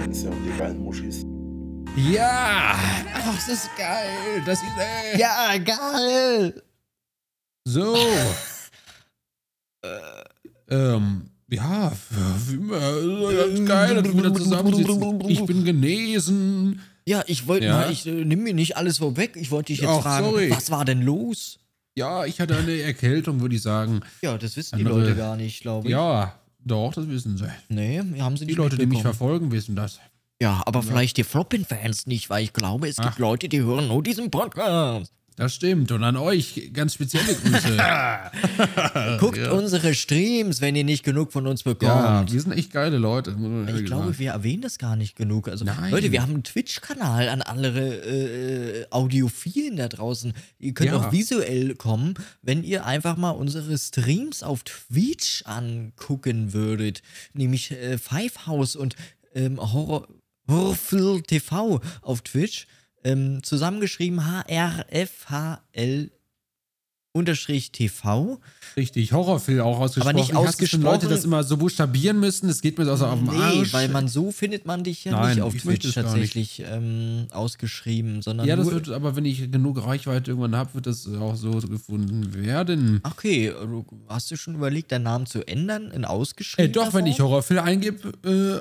Twins, ja, die geilen Muschis. Ja! Ach, das ist geil! Das ist äh, Ja, geil! so. ähm, ja, wie immer, ganz geil, dass wir wieder zusammensitzen. Ich bin genesen. Ja, ich wollte Ja? mal, ich äh, nimm mir nicht alles vorweg. Ich wollte dich jetzt Ach, fragen, sorry. was war denn los? Ja, ich hatte eine Erkältung, würde ich sagen. Ja, das wissen die Andere- Leute gar nicht, glaube ich. Ja, doch, das wissen sie. Nee, haben sie Die nicht Leute, die mich verfolgen, wissen das. Ja, aber vielleicht die Floppin-Fans nicht, weil ich glaube, es gibt Ach. Leute, die hören nur diesen Podcast. Das stimmt. Und an euch ganz spezielle Grüße. Guckt unsere Streams, wenn ihr nicht genug von uns ja, bekommt. wir sind echt geile Leute. ich glaube, wir erwähnen das gar nicht genug. Also, Nein. Leute, wir haben einen Twitch-Kanal an andere äh, Audiophilen da draußen. Ihr könnt Ja. auch visuell kommen, wenn ihr einfach mal unsere Streams auf Twitch angucken würdet. Nämlich äh, Five House und ähm, Horror, Horrorfil TV auf Twitch. Ähm, zusammengeschrieben H-R-F-H-L unterstrich TV. Richtig, Horrorfilm auch ausgesprochen. nicht Ich hasse schon Leute ausgesprochen. das immer so buchstabieren müssen. Es geht mir so auf den Nee, Arsch. weil man so findet man dich ja Nein, nicht auf Twitch nicht. tatsächlich ähm, ausgeschrieben, sondern ja, das wird, aber wenn ich genug Reichweite irgendwann habe, wird das auch so gefunden werden. Okay, hast du schon überlegt, deinen Namen zu ändern in ausgeschrieben? Äh, doch, wenn ich Horrorfilm eingebe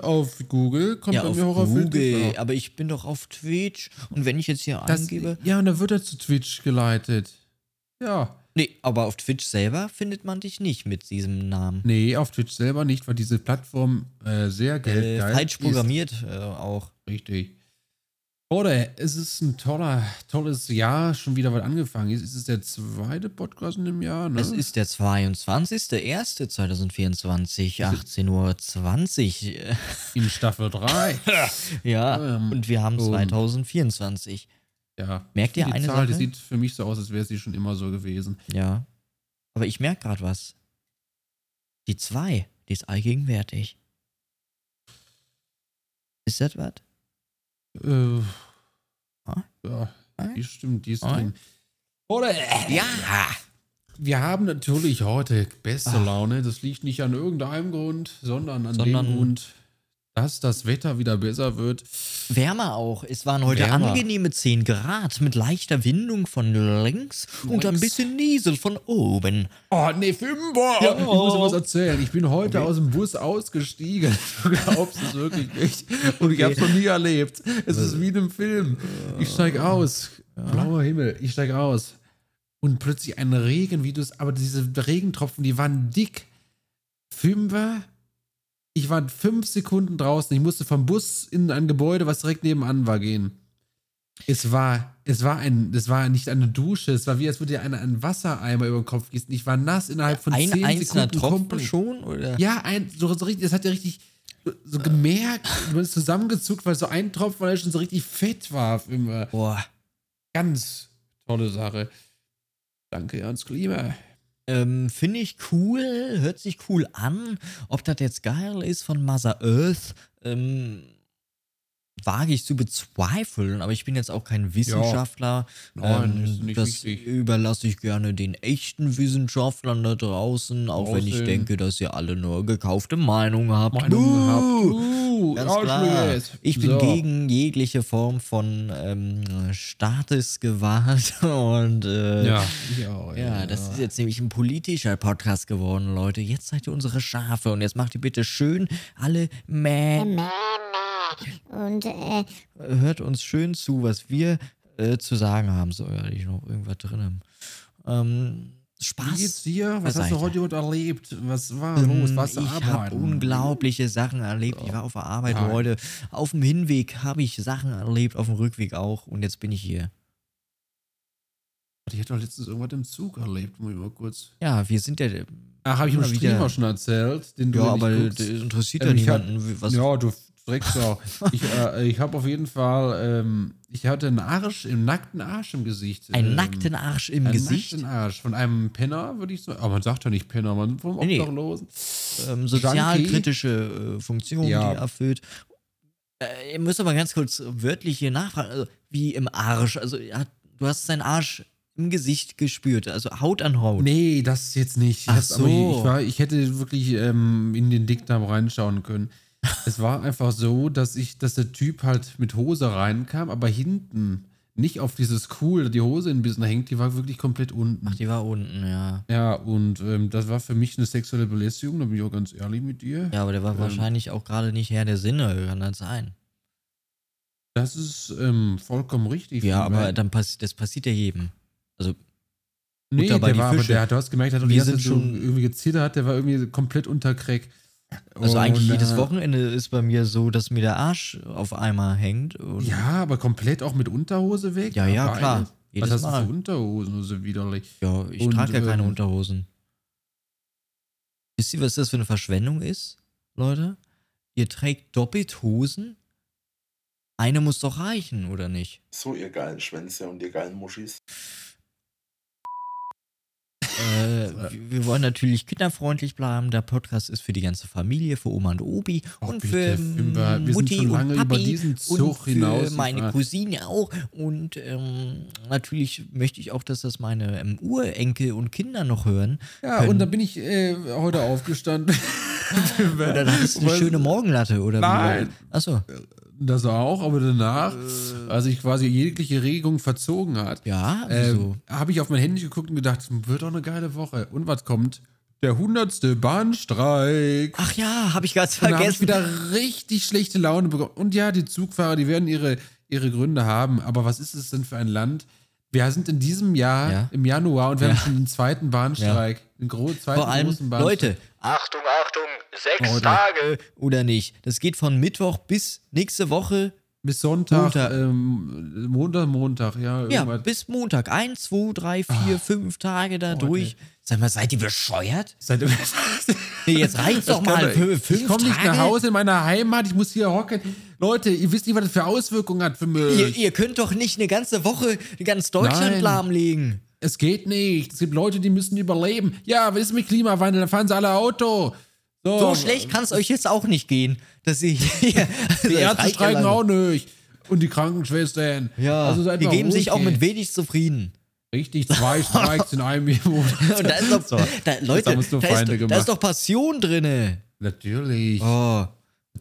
äh, auf Google, kommt ja, bei auf mir Horrorfilm. Google, aber ich bin doch auf Twitch und wenn ich jetzt hier Das, eingebe, ja, und dann wird er zu Twitch geleitet. Ja. Nee, aber auf Twitch selber findet man dich nicht mit diesem Namen. Nee, auf Twitch selber nicht, weil diese Plattform äh, sehr Äh, geldgeil falsch ist. programmiert äh, auch. Richtig. Oder es ist ein toller, tolles Jahr, schon wieder was angefangen ist. Es ist der zweite Podcast in dem Jahr, ne? Es ist der 22.01.2024, 18.20 Uhr. in Staffel 3. ja, Ähm, und wir haben und- 2024. ja. Merkt ihr die eine Zahl, die Sache? sieht für mich so aus, als wäre sie schon immer so gewesen. Ja. Aber ich merke gerade was. Die 2, die ist allgegenwärtig. Ist das was? Äh, Ah? ja, Ah? die stimmt, die ist Ah? drin. Oder ja, wir haben natürlich heute beste. Laune. Das liegt nicht an irgendeinem Grund, sondern an Sondern- dem Grund, dass das Wetter wieder besser wird. Wärmer auch. Es waren heute Wärmer. angenehme 10 Grad mit leichter Windung von links und ein Links. bisschen Niesel von oben. Oh, nee, Fünfer! Ja. Ich muss dir was erzählen. Ich bin heute aus dem Bus ausgestiegen. Du glaubst es wirklich nicht. Und ich habe es noch nie erlebt. Es ist wie in einem Film. Ich steige aus. Blauer Himmel. Ich steige aus. Und plötzlich ein Regen, wie du es, aber diese Regentropfen, die waren dick. Fünfer. Ich war fünf Sekunden draußen. Ich musste vom Bus in ein Gebäude, was direkt nebenan war, gehen. Es war, es war ein, es war nicht eine Dusche, es war wie, als würde dir einer einen Wassereimer über den Kopf gießen. Ich war nass innerhalb von Ein zehn einzelner Sekunden Tropfen komplett. schon? Oder? Ja, ein, so, so richtig, das hat ja richtig so gemerkt, man ist zusammengezuckt, weil so ein Tropfen, weil er schon so richtig fett war. Immer. Boah. Ganz tolle Sache. Danke ans Klima. Ähm, Finde ich cool, hört sich cool an. Ob das jetzt geil ist von Mother Earth, ähm, wage ich zu bezweifeln, aber ich bin jetzt auch kein Wissenschaftler. Nein, ähm, ist nicht das wichtig. überlasse ich gerne den echten Wissenschaftlern da draußen, auch wenn ich denke, dass ihr alle nur gekaufte Meinungen habt. Meinung Buh! gehabt. Uh, Ganz klar. Ich bin So. gegen jegliche Form von ähm, Staatesgewalt und äh, Ja, ja, ja, das ist jetzt nämlich ein politischer Podcast geworden, Leute. Jetzt seid ihr unsere Schafe und jetzt macht ihr bitte schön alle Mäh. Und äh, Hört uns schön zu, was wir äh, zu sagen haben. So, ja, ich noch irgendwas drin. Ähm, Spaß. Wie geht's dir? Was beiseite. hast du heute erlebt? Was war los? Was Ähm, ich habe unglaubliche Sachen erlebt. Ich war auf der Arbeit Nein. heute. Auf dem Hinweg habe ich Sachen erlebt, auf dem Rückweg auch. Und jetzt bin ich hier. Ich hatte doch letztens irgendwas im Zug erlebt, muss ich mal kurz. Ja, wir sind ja. Ach, habe ich im Immer wieder. Streamer schon erzählt, den du Ja, aber guckst. das interessiert Ähm, ja niemanden. wie- Was, Ja, du Drecksau. ich äh, ich habe auf jeden Fall, ähm, ich hatte einen Arsch, einen nackten Arsch im Gesicht. Einen ähm, nackten Arsch im einen Gesicht. nackten Arsch von einem Penner, würde ich sagen. Aber man sagt ja nicht Penner, man vom Nee, nee. Obdachlosen. ähm, sozialkritische äh, Funktion, Ja. die er erfüllt. Äh, ihr müsst aber ganz kurz wörtlich hier nachfragen. Also, wie im Arsch. Also, hat, du hast seinen Arsch im Gesicht gespürt. Also Haut an Haut. Nee, das jetzt nicht. Ach das, aber ich, so. ich, war, ich hätte wirklich ähm, in den Dickdarm reinschauen können. Es war einfach so, dass ich, dass der Typ halt mit Hose reinkam, aber hinten nicht auf dieses cool, die Hose ein bisschen hängt, die war wirklich komplett unten. Ach, die war unten, ja. Ja, und ähm, das war für mich eine sexuelle Belästigung, da bin ich auch ganz ehrlich mit dir. Ja, aber der war Ähm. wahrscheinlich auch gerade nicht Herr der Sinne, kann das sein. Das ist ähm, vollkommen richtig. Ja, aber dann passt, das passiert ja jedem. Also, nee, bei der war, aber der, du hast gemerkt, der hat die ganze sind Zeit schon- irgendwie gezittert, der war irgendwie komplett unter Crack. Also eigentlich Und, jedes äh, Wochenende ist bei mir so, dass mir der Arsch auf einmal hängt. Und Ja, aber komplett auch mit Unterhose weg. Ja, ja, klar. Was Jedes hast du Mal. für Unterhosen? So widerlich. Ja, ich Und, trage ja keine ähm, Unterhosen. Wisst ihr, was das für eine Verschwendung ist, Leute? Ihr trägt doppelt Hosen? Eine muss doch reichen, oder nicht? So, ihr geilen Schwänze und ihr geilen Muschis. Äh, wir- wollen natürlich kinderfreundlich bleiben. Der Podcast ist für die ganze Familie, für Oma und Obi Och, und bitte, für Fimba, wir sind Mutti schon lange und Papi über diesen Zug und für hinaus meine. Cousine auch. Und ähm, natürlich möchte ich auch, dass das meine ähm, Urenkel und Kinder noch hören. Ja, Können- und dann bin ich äh, heute aufgestanden. Oder dann hattest du eine schöne Morgenlatte, oder Nein. wie? Achso. Das auch, aber danach, als ich quasi jegliche Regung verzogen hat, Ja, wieso? habe ich auf mein Handy geguckt und gedacht, wird doch eine geile Woche. Und was kommt? Der hundertste Bahnstreik. Ach ja, habe ich ganz da habe ich vergessen. wieder richtig schlechte Laune bekommen. Und ja, die Zugfahrer, die werden ihre, ihre Gründe haben. Aber was ist es denn für ein Land? Wir sind in diesem Jahr Ja. im Januar und wir Ja. haben schon den zweiten Bahnstreik. Den gro zweiten Vor allem. Leute, Achtung, Achtung, sechs Leute. Tage. Oder nicht? Das geht von Mittwoch bis nächste Woche. Bis Sonntag, Montag. Ähm, Montag, Montag, ja. Ja, irgendwas. bis Montag. Eins, zwei, drei, vier, fünf Tage da durch. Sag mal, seid ihr bescheuert? Seit, Nee, jetzt reicht's doch mal. Fünf, ich komme nicht nach Hause in meiner Heimat, ich muss hier hocken. Leute, ihr wisst nicht, was das für Auswirkungen hat für mich. Ihr, ihr könnt doch nicht eine ganze Woche ganz Deutschland Nein. lahmlegen. Es geht nicht. Es gibt Leute, die müssen überleben. Ja, was ist mit Klimawandel? Dann fahren sie alle Auto. So schlecht kann es euch jetzt auch nicht gehen, dass ihr hier. Die Ärzte streiken auch nicht. Und die Krankenschwestern. Ja, also die geben sich auch mit wenig zufrieden. Richtig, zwei Streiks in einem Monat. Und da ist doch, So, da, Leute, da ist, Feinde doch- da ist doch Passion drinne. Natürlich. Oh.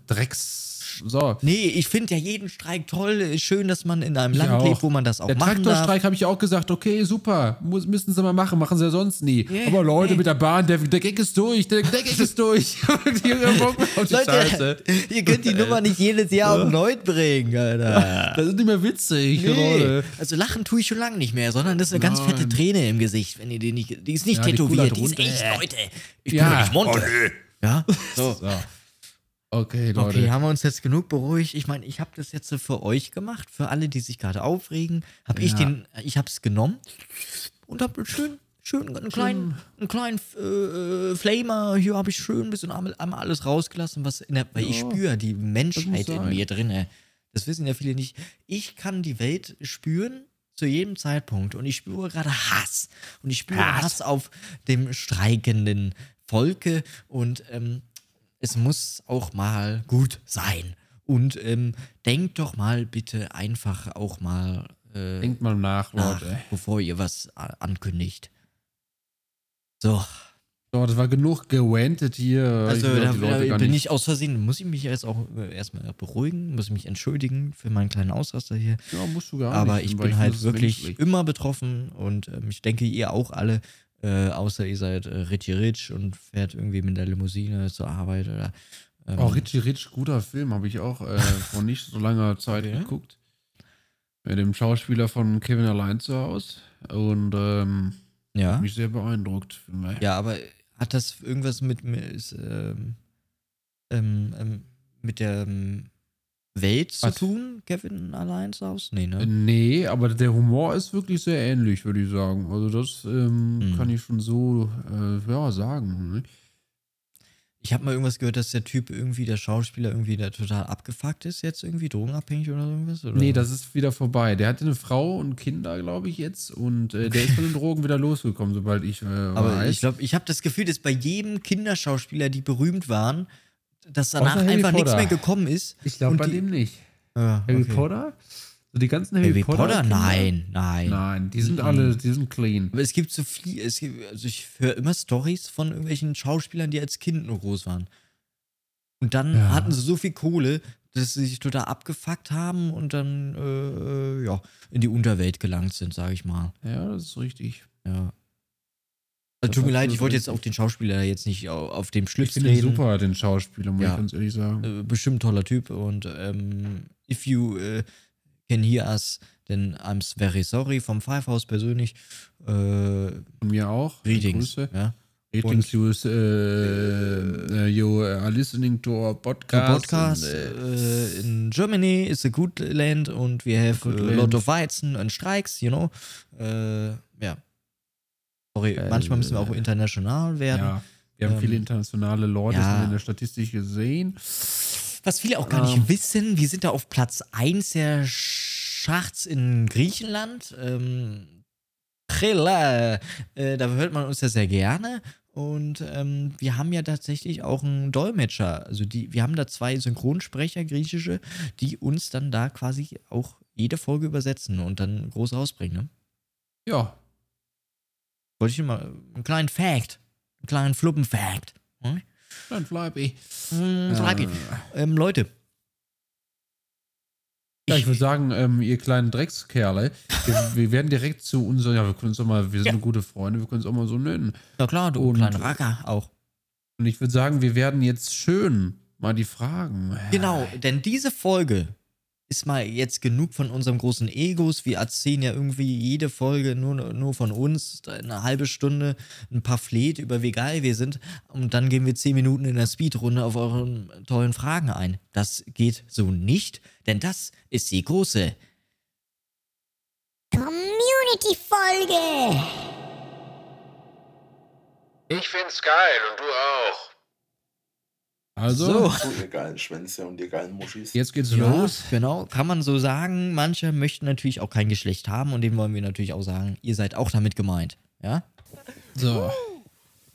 Drecks. So. Nee, ich finde ja jeden Streik toll. Schön, dass man in einem Ich Land auch. lebt, wo man das auch Der machen. Traktorstreik habe ich auch gesagt, okay, super, muss, müssen sie mal machen, machen sie ja sonst nie. Yeah, Aber Leute, nee. mit der Bahn, der, der Gag ist durch, der, der Gag ist durch. Die die. Leute, ihr könnt die Nummer nicht jedes Jahr auf Neun bringen, Alter. Das ist nicht mehr witzig, Nee. Also lachen tue ich schon lange nicht mehr, sondern das ist eine ganz Nein. fette Träne im Gesicht, wenn ihr die nicht. Die ist nicht Ja, die tätowiert, kullert die, ist echt, Leute. Ich Ja. bin nicht Monte. Ja, so. So. Okay, Leute. Okay, haben wir uns jetzt genug beruhigt. Ich meine, ich habe das jetzt für euch gemacht, für alle, die sich gerade aufregen. Habe ich Ja. den, ich habe es genommen und habe schön, schön einen kleinen, einen kleinen äh, Flamer. Hier habe ich schön ein bisschen einmal, alles rausgelassen, was in der, weil ich spüre die Menschheit in mir drin. Das wissen ja viele nicht. Ich kann die Welt spüren zu jedem Zeitpunkt und ich spüre gerade Hass und ich spüre Hass, Hass. auf dem streikenden Volke und ähm, es muss auch mal gut sein. Und ähm, denkt doch mal bitte einfach auch mal äh, Denkt mal nach, nach, Leute. bevor ihr was äh, ankündigt. So, So, das war genug gewantet hier. also will da, da bin nicht- ich aus Versehen, muss ich mich jetzt auch äh, erstmal beruhigen, muss mich entschuldigen für meinen kleinen Ausraster hier. Ja, musst du gar Aber nicht. ich weil bin halt wirklich menschlich. immer betroffen und ähm, ich denke, ihr auch alle, äh, außer ihr seid äh, Richie Rich und fährt irgendwie mit der Limousine zur Arbeit oder. Ähm, Oh, Richie Rich, guter Film, habe ich auch äh, vor nicht so langer Zeit Okay. geguckt. Mit dem Schauspieler von Kevin allein zu Hause. Und ähm, ja. mich sehr beeindruckt. Ja, aber hat das irgendwas mit, mit, ähm, ähm, ähm, mit der ähm, Welt zu Was? tun, Kevin allein zu Hause? Nee, ne? Nee, aber der Humor ist wirklich sehr ähnlich, würde ich sagen. Also das ähm, Hm. kann ich schon so äh, ja, sagen. Ne? Ich habe mal irgendwas gehört, dass der Typ irgendwie, der Schauspieler irgendwie da total abgefuckt ist, jetzt irgendwie drogenabhängig oder irgendwas? Oder? Nee, das ist wieder vorbei. Der hatte eine Frau und Kinder, glaube ich, jetzt. Und äh, der ist von den Drogen wieder losgekommen, sobald ich äh, Aber weiß. ich glaube, ich habe das Gefühl, dass bei jedem Kinderschauspieler, die berühmt waren, dass danach Außer einfach nichts Potter. mehr gekommen ist. Ich glaube bei die- dem nicht. Ja, Harry okay. Potter? So die ganzen Harry, Harry Potter? Kinder? Nein, nein. Nein, die sind Mhm. alle, die sind clean. Aber es gibt so viel, es gibt, also ich höre immer Stories von irgendwelchen Schauspielern, die als Kind nur groß waren. Und dann Ja. hatten sie so viel Kohle, dass sie sich total abgefuckt haben und dann äh, ja, in die Unterwelt gelangt sind, sage ich mal. Ja, das ist richtig. Ja. Also, tut mir leid, ich wollte jetzt auch den Schauspieler jetzt nicht au- auf dem Ich Schlips finde ihn treten. super, den Schauspieler, muss Ja. ich ganz ehrlich sagen. Äh, bestimmt toller Typ und ähm, if you äh, can hear us, then I'm very sorry vom Five House persönlich. Äh, Von mir auch. Greetings. Grüße. Ja. Ratings, you, äh, äh, you are listening to our podcast. podcast and, äh, in Germany is a good land and we have a land. lot of Weizen and strikes, you know. Äh, ja. Sorry, Äh, manchmal müssen wir auch international werden. ja, wir haben Ähm, viele internationale Leute, ja. in der Statistik gesehen. Was viele auch gar nicht Ähm. wissen, wir sind da auf Platz 1 der Charts in Griechenland. Ähm, äh, da hört man uns ja sehr gerne. Und ähm, wir haben ja tatsächlich auch einen Dolmetscher. Also die, wir haben da zwei Synchronsprecher, griechische, die uns dann da quasi auch jede Folge übersetzen und dann groß rausbringen. Ne? Ja, Wollte ich mal einen kleinen Fact, einen kleinen Fluppen-Fact. Hm? dann Flyby. Hm, Flappy. Äh, Ähm, Leute. Ja, ich würde sagen, ähm, ihr kleinen Dreckskerle, wir, wir werden direkt zu unserer, ja, wir können uns auch mal, wir sind Ja. gute Freunde, wir können es auch mal so nennen. Na klar, du Und- kleiner Racker auch. Und ich würde sagen, wir werden jetzt schön mal die Fragen. Genau, denn diese Folge ist mal jetzt genug von unserem großen Egos. Wir erzählen ja irgendwie jede Folge nur, nur von uns, eine halbe Stunde ein Pamphlet über wie geil wir sind und dann gehen wir zehn Minuten in der Speedrunde auf euren tollen Fragen ein. Das geht so nicht, denn das ist die große. Community-Folge. Ich find's geil und du auch. Also, So. Ihr geilen Schwänze und ihr geilen Muschis. jetzt geht's Ja, los. genau, kann man so sagen. Manche möchten natürlich auch kein Geschlecht haben und dem wollen wir natürlich auch sagen, ihr seid auch damit gemeint. Ja? So,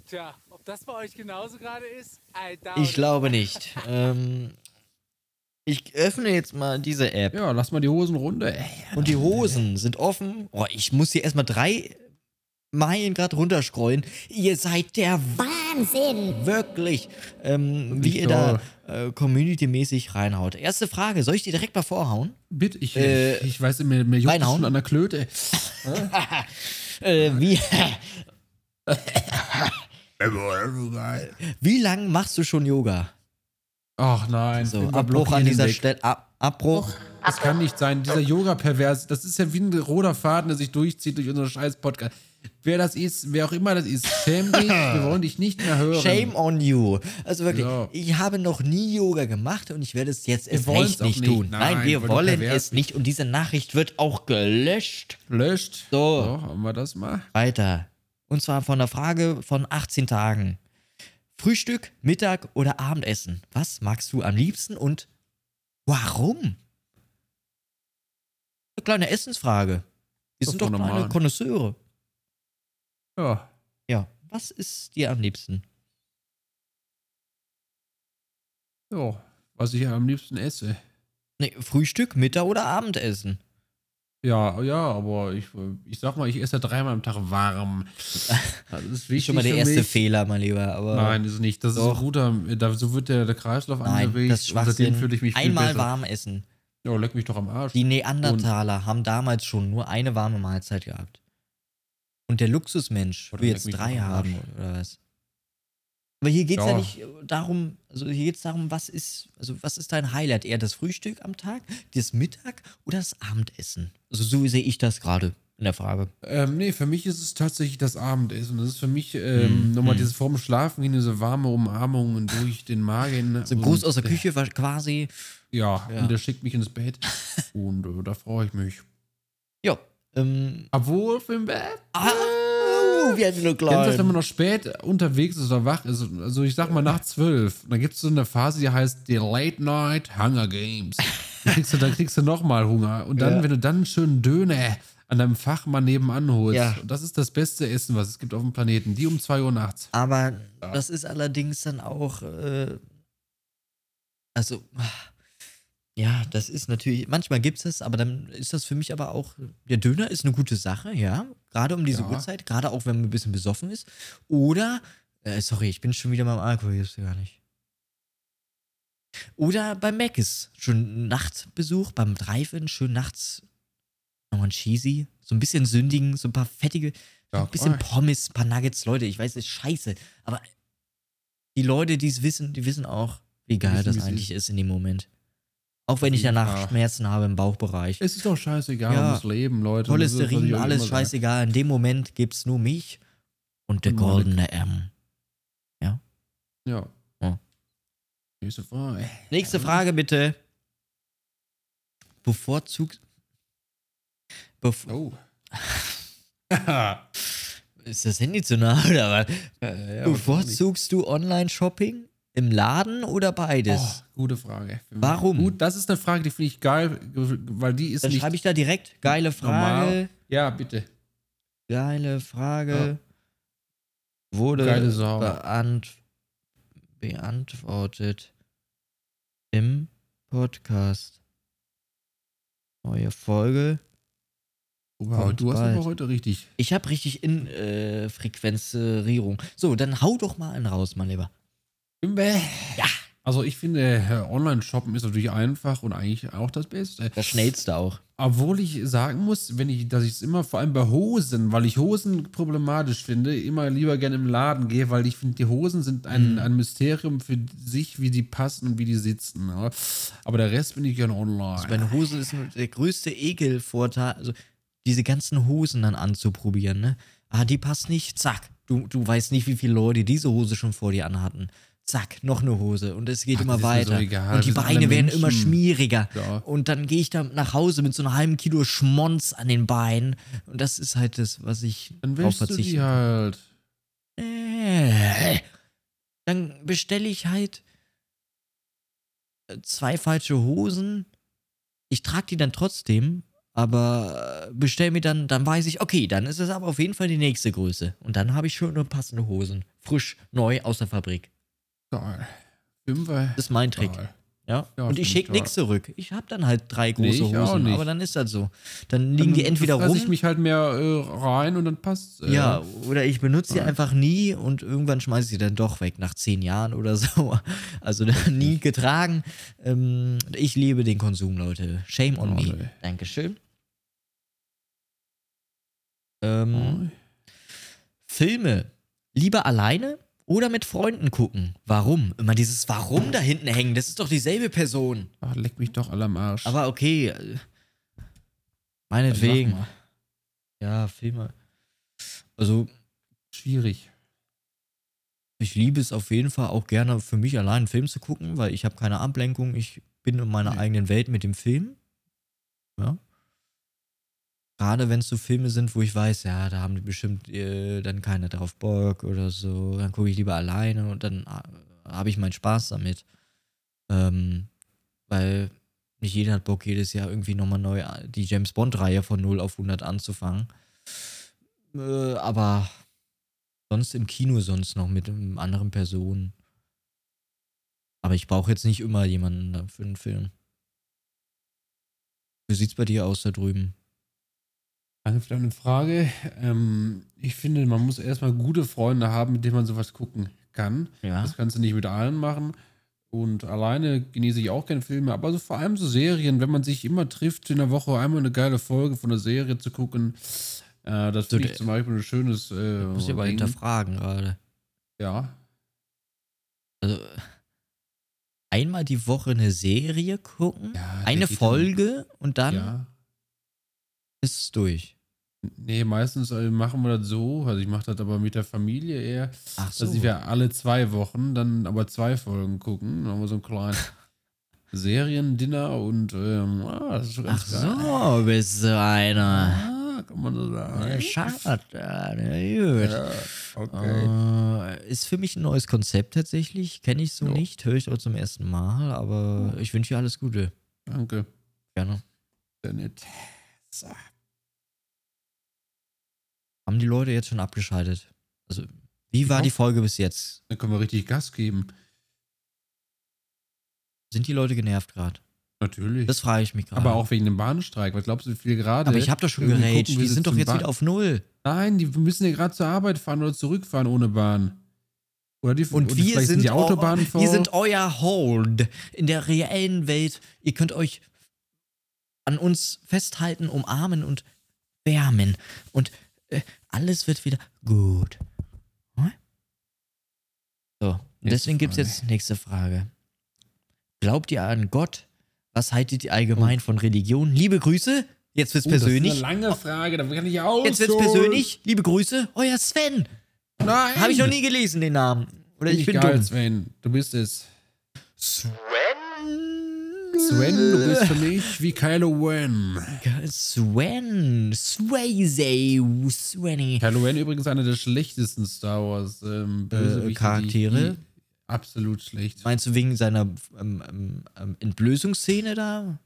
Tja, ob das bei euch genauso gerade ist? I doubt Ich glaube nicht. ähm, ich öffne jetzt mal diese App. ja, lass mal die Hosen runter. Ey. Und die Hosen sind offen. Oh, ich muss hier erstmal drei Meilen gerade runterscrollen. Ihr seid der Wahnsinn. wirklich, ähm, wie ihr da äh, community-mäßig reinhaut. Erste Frage, soll ich die direkt mal vorhauen? Bitte, ich, Äh, ich weiß, mir, mir juckt es schon an der Klöte. Äh, wie, wie lang machst du schon Yoga? Ach nein, So, Abbruch an dieser. Stelle. Ab, Abbruch. Das kann nicht sein. Dieser Yoga-Pervers, das ist ja wie ein roter Faden, der sich durchzieht durch unseren scheiß Podcast. Wer das ist, wer auch immer das ist, schäm dich, wir wollen dich nicht mehr hören. Shame on you. Also wirklich, Ja. ich habe noch nie Yoga gemacht und ich werde es jetzt erst recht nicht nicht. tun. Nein, Nein, wir wollen es nicht und diese Nachricht wird auch gelöscht. Löscht. So. So, haben wir das mal. Weiter. Und zwar von der Frage von 18 Tagen. Frühstück, Mittag oder Abendessen? Was magst du am liebsten und warum? Eine kleine Essensfrage. Wir sind doch voll kleine normal. Konnoisseure. Ja. Ja, was ist dir am liebsten? Ja, was ich am liebsten esse. Nee, Frühstück, Mittag oder Abendessen? Ja, ja, aber ich, ich sag mal, ich esse dreimal am Tag warm. Das ist wichtig Schon mal der erste mich. Fehler, mein Lieber. Aber Nein, ist nicht. Das ist Doch. ein guter, da, so wird der, der Kreislauf Nein, angeregt. das ist und seitdem fühle ich mich viel Einmal besser. warm essen. Ja, leck mich doch am Arsch. Die Neandertaler haben damals schon nur eine warme Mahlzeit gehabt. Und der Luxusmensch Oder will jetzt drei haben, oder was? Aber hier geht es ja. Ja. nicht darum, also hier geht es darum, was ist, also was ist dein Highlight? Eher das Frühstück am Tag, das Mittag oder das Abendessen? Also so sehe ich das gerade in der Frage. Ähm, nee, für mich ist es tatsächlich das Abendessen. Das ist für mich ähm, Mhm. nochmal dieses vorm Schlafen gehen, diese warme Umarmung durch den Magen. So und, groß aus der Küche war quasi. Ja, Ja. und der schickt mich ins Bett. und äh, da freue ich mich. Ja. Ähm, Obwohl im Bett. ah, nur Kennst du das, wenn man noch spät unterwegs ist oder wach ist? Also ich sag mal nach zwölf. Da gibt es so eine Phase, die heißt die Late Night Hunger Games. Da kriegst du, da kriegst du nochmal Hunger. Und dann, Ja. wenn du dann einen schönen Döner an deinem Fachmann nebenan holst, Ja. und das ist das beste Essen, was es gibt auf dem Planeten. Die um 2 Uhr nachts. Aber das ist allerdings dann auch, äh, also, ja, das ist natürlich, manchmal gibt es das, aber dann ist das für mich aber auch, der Döner ist eine gute Sache, ja, gerade um diese Ja. Uhrzeit, gerade auch wenn man ein bisschen besoffen ist. Oder, äh, sorry, ich bin schon wieder beim Alkohol, jetzt gar nicht. Oder bei Mc's. Schön Nachtbesuch, beim Drive-In, schön nachts nochmal ein Cheesy. So ein bisschen sündigen, so ein paar fettige, so ein bisschen. Pommes, ein paar Nuggets. Leute, ich weiß, ist scheiße. Aber die Leute, die es wissen, die wissen auch, wie geil das eigentlich ist in dem Moment. Auch wenn ich danach Fall. Schmerzen habe im Bauchbereich. Es ist doch scheißegal, Ja. um das Leben, Leute. Cholesterin, alles scheißegal. In dem Moment gibt's nur mich und der goldene M. Ja. Ja. Nächste Frage. Nächste Frage bitte. Bevorzugt. Bef Oh. ist das Handy zu nah oder was? ja, Bevorzugst du Online-Shopping im Laden oder beides? Oh, gute Frage. Warum? Gut, das ist eine Frage, die finde ich geil, weil die ist Dann nicht schreibe ich da direkt geile Frage. normal. Ja, bitte. Geile Frage. Wurde Geile beant beantwortet im Podcast. Neue Folge. Wow, du hast bald. aber heute richtig. Ich habe richtig in äh, Frequenzierung. So, dann hau doch mal einen raus, mein Lieber. Ja. Also ich finde, äh, Online-Shoppen ist natürlich einfach und eigentlich auch das Beste. Das schnellste auch. Obwohl ich sagen muss, wenn ich, dass ich es immer, vor allem bei Hosen, weil ich Hosen problematisch finde, immer lieber gerne im Laden gehe, weil ich finde, die Hosen sind ein, ein Mysterium für sich, wie die passen und wie die sitzen. ja. Aber der Rest bin ich gerne online. Also meine Hose ist nur der größte Ekelvorteil, also diese ganzen Hosen dann anzuprobieren, ne? Ah, die passt nicht, zack. Du, du weißt nicht, wie viele Leute diese Hose schon vor dir anhatten. Zack, noch eine Hose und es geht Ach, immer so weiter. egal, und die wir Beine werden immer schmieriger. Ja. Und dann gehe ich da nach Hause mit so einem halben Kilo Schmonz an den Beinen. Und das ist halt das, was ich Dann drauf willst du die halt. äh, dann bestelle ich halt äh, zwei falsche Hosen. Ich trage die dann trotzdem, aber äh, bestell mir dann, dann weiß ich, okay, dann ist es aber auf jeden Fall die nächste Größe. Und dann habe ich schöne passende Hosen. Frisch, neu, aus der Fabrik. Fünfer. Das ist mein Trick. Ja. Ja, und ich schicke ich nichts zurück. Ich habe dann halt drei Nee, große auch Hosen, aber dann ist das so. Dann liegen die Dann entweder fress rum. ich mich halt mehr äh, rein und dann passt äh, Ja, oder ich benutze sie Ja. einfach nie und irgendwann schmeiße ich sie dann doch weg, nach zehn Jahren oder so. Also nie getragen. Ähm, ich liebe den Konsum, Leute. Shame on Oh, me. nee. Dankeschön. Ähm, Oh. Filme. Lieber alleine oder mit Freunden gucken? Warum? Immer dieses Warum da hinten hängen. Das ist doch dieselbe Person. Ach, leck mich doch alle am Arsch. Aber okay. äh, Meinetwegen. mal. Ja, Filme. Also, Schwierig. Ich liebe es auf jeden Fall auch gerne für mich allein einen Film zu gucken, weil ich habe keine Ablenkung. Ich bin in meiner Nee. eigenen Welt mit dem Film. Ja. Gerade wenn es so Filme sind, wo ich weiß, ja, da haben die bestimmt äh, dann keiner drauf Bock oder so, dann gucke ich lieber alleine und dann äh, habe ich meinen Spaß damit. Ähm, weil nicht jeder hat Bock, jedes Jahr irgendwie nochmal neu äh, die James Bond-Reihe von 0 auf 100 anzufangen. Äh, aber sonst im Kino sonst noch mit einem anderen Personen. Aber ich brauche jetzt nicht immer jemanden da für einen Film. Wie sieht's bei dir aus da drüben? Deine Frage. Ähm, ich finde, man muss erstmal gute Freunde haben, mit denen man sowas gucken kann. Ja. Das kannst du nicht mit allen machen. Und alleine genieße ich auch gerne Filme, aber so vor allem so Serien, wenn man sich immer trifft, in der Woche einmal eine geile Folge von einer Serie zu gucken. Äh, das So, finde ich zum Beispiel ein schönes. Äh, Muss ich aber hinterfragen gerade. Ja. Also, einmal die Woche eine Serie gucken, ja eine Folge und Dann, dann ja. Ist es durch. Nee, meistens äh, machen wir das so. Also ich mache das aber mit der Familie eher, Ach so. dass wir alle zwei Wochen dann aber zwei Folgen gucken. Dann haben wir so einen kleinen Seriendinner und ähm, ah, das ist schon ganz Ach geil. so, bist du einer. Ah, kann man so sagen. Ja, Schade, gut. Ja, okay. Äh, ist für mich ein neues Konzept tatsächlich. Kenne ich so Jo. nicht, höre ich auch zum ersten Mal, aber ich wünsche dir alles Gute. Danke. Gerne. Sehr nett. So. Haben die Leute jetzt schon abgeschaltet? Also, wie war die Folge bis jetzt? Dann können wir richtig Gas geben. Sind die Leute genervt gerade? Natürlich. Das frage ich mich gerade. aber auch wegen dem Bahnstreik. Was glaubst du, wie viel gerade? Aber ich habe doch schon geraged. Die sind doch jetzt Bahn- wieder auf Null. Nein, die müssen ja gerade zur Arbeit fahren oder zurückfahren ohne Bahn. Oder die, Und oder wir vielleicht sind, die Autobahnen vor. wir sind euer Hold in der reellen Welt. Ihr könnt euch an uns festhalten, umarmen und wärmen. Und alles wird wieder gut. Hm? So, und deswegen gibt es jetzt nächste Frage. Glaubt ihr an Gott? Was haltet ihr allgemein von Religion? Liebe Grüße. Jetzt wird's Oh, Das persönlich. ist eine lange Frage, da kann ich auch. Jetzt wird's persönlich. Liebe Grüße. Euer Sven. Nein! Habe ich noch nie gelesen, den Namen. Oder ich Nicht bin geil, dumm. Sven. Du bist es. Sven? Sven, du bist für mich wie Kylo Ren. Sven. Swayze. Svenny. Kylo Ren übrigens einer der schlechtesten Star Wars ähm, die- Charaktere? Absolut schlecht. Meinst du wegen seiner ähm, ähm, ähm, Entblößungsszene da?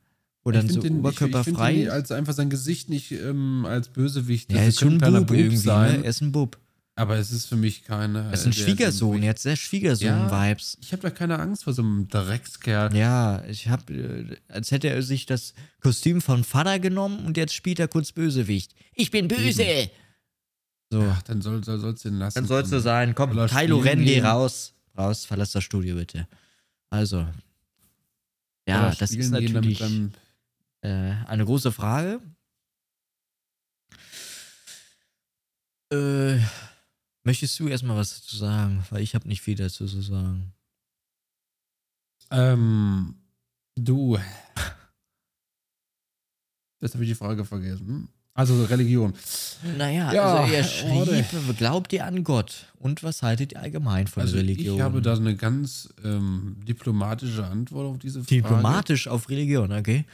Ich so den- oberkörperfrei Ich, ich finde als einfach sein Gesicht nicht ähm, als Bösewicht. Ja, er ist schon ein Bub irgendwie, ne? Er ist ein Bub. Aber es ist für mich keine. Er ist ein der- Schwiegersohn, jetzt sehr Schwiegersohn-Vibes. Ich habe da keine Angst vor so einem Dreckskerl. Ja, ich hab, äh, als hätte er sich das Kostüm von Vater genommen und jetzt spielt er kurz Bösewicht. Ich bin böse! So, Ach, dann soll, soll, soll's den lassen. dann sollst du sein. Komm, Kylo Ren, geh raus. Raus, verlass das Studio bitte. Also. Ja, das ist natürlich dann- äh, eine große Frage. Äh, möchtest du erstmal was dazu sagen? Weil ich habe nicht viel dazu zu sagen. Ähm, du. Jetzt habe ich die Frage vergessen. Also Religion. Naja, Ja, also er oder- schrieb, glaubt ihr an Gott? Und was haltet ihr allgemein von Also Religion? ich habe da eine ganz ähm, diplomatische Antwort auf diese Frage. Diplomatisch auf Religion, okay?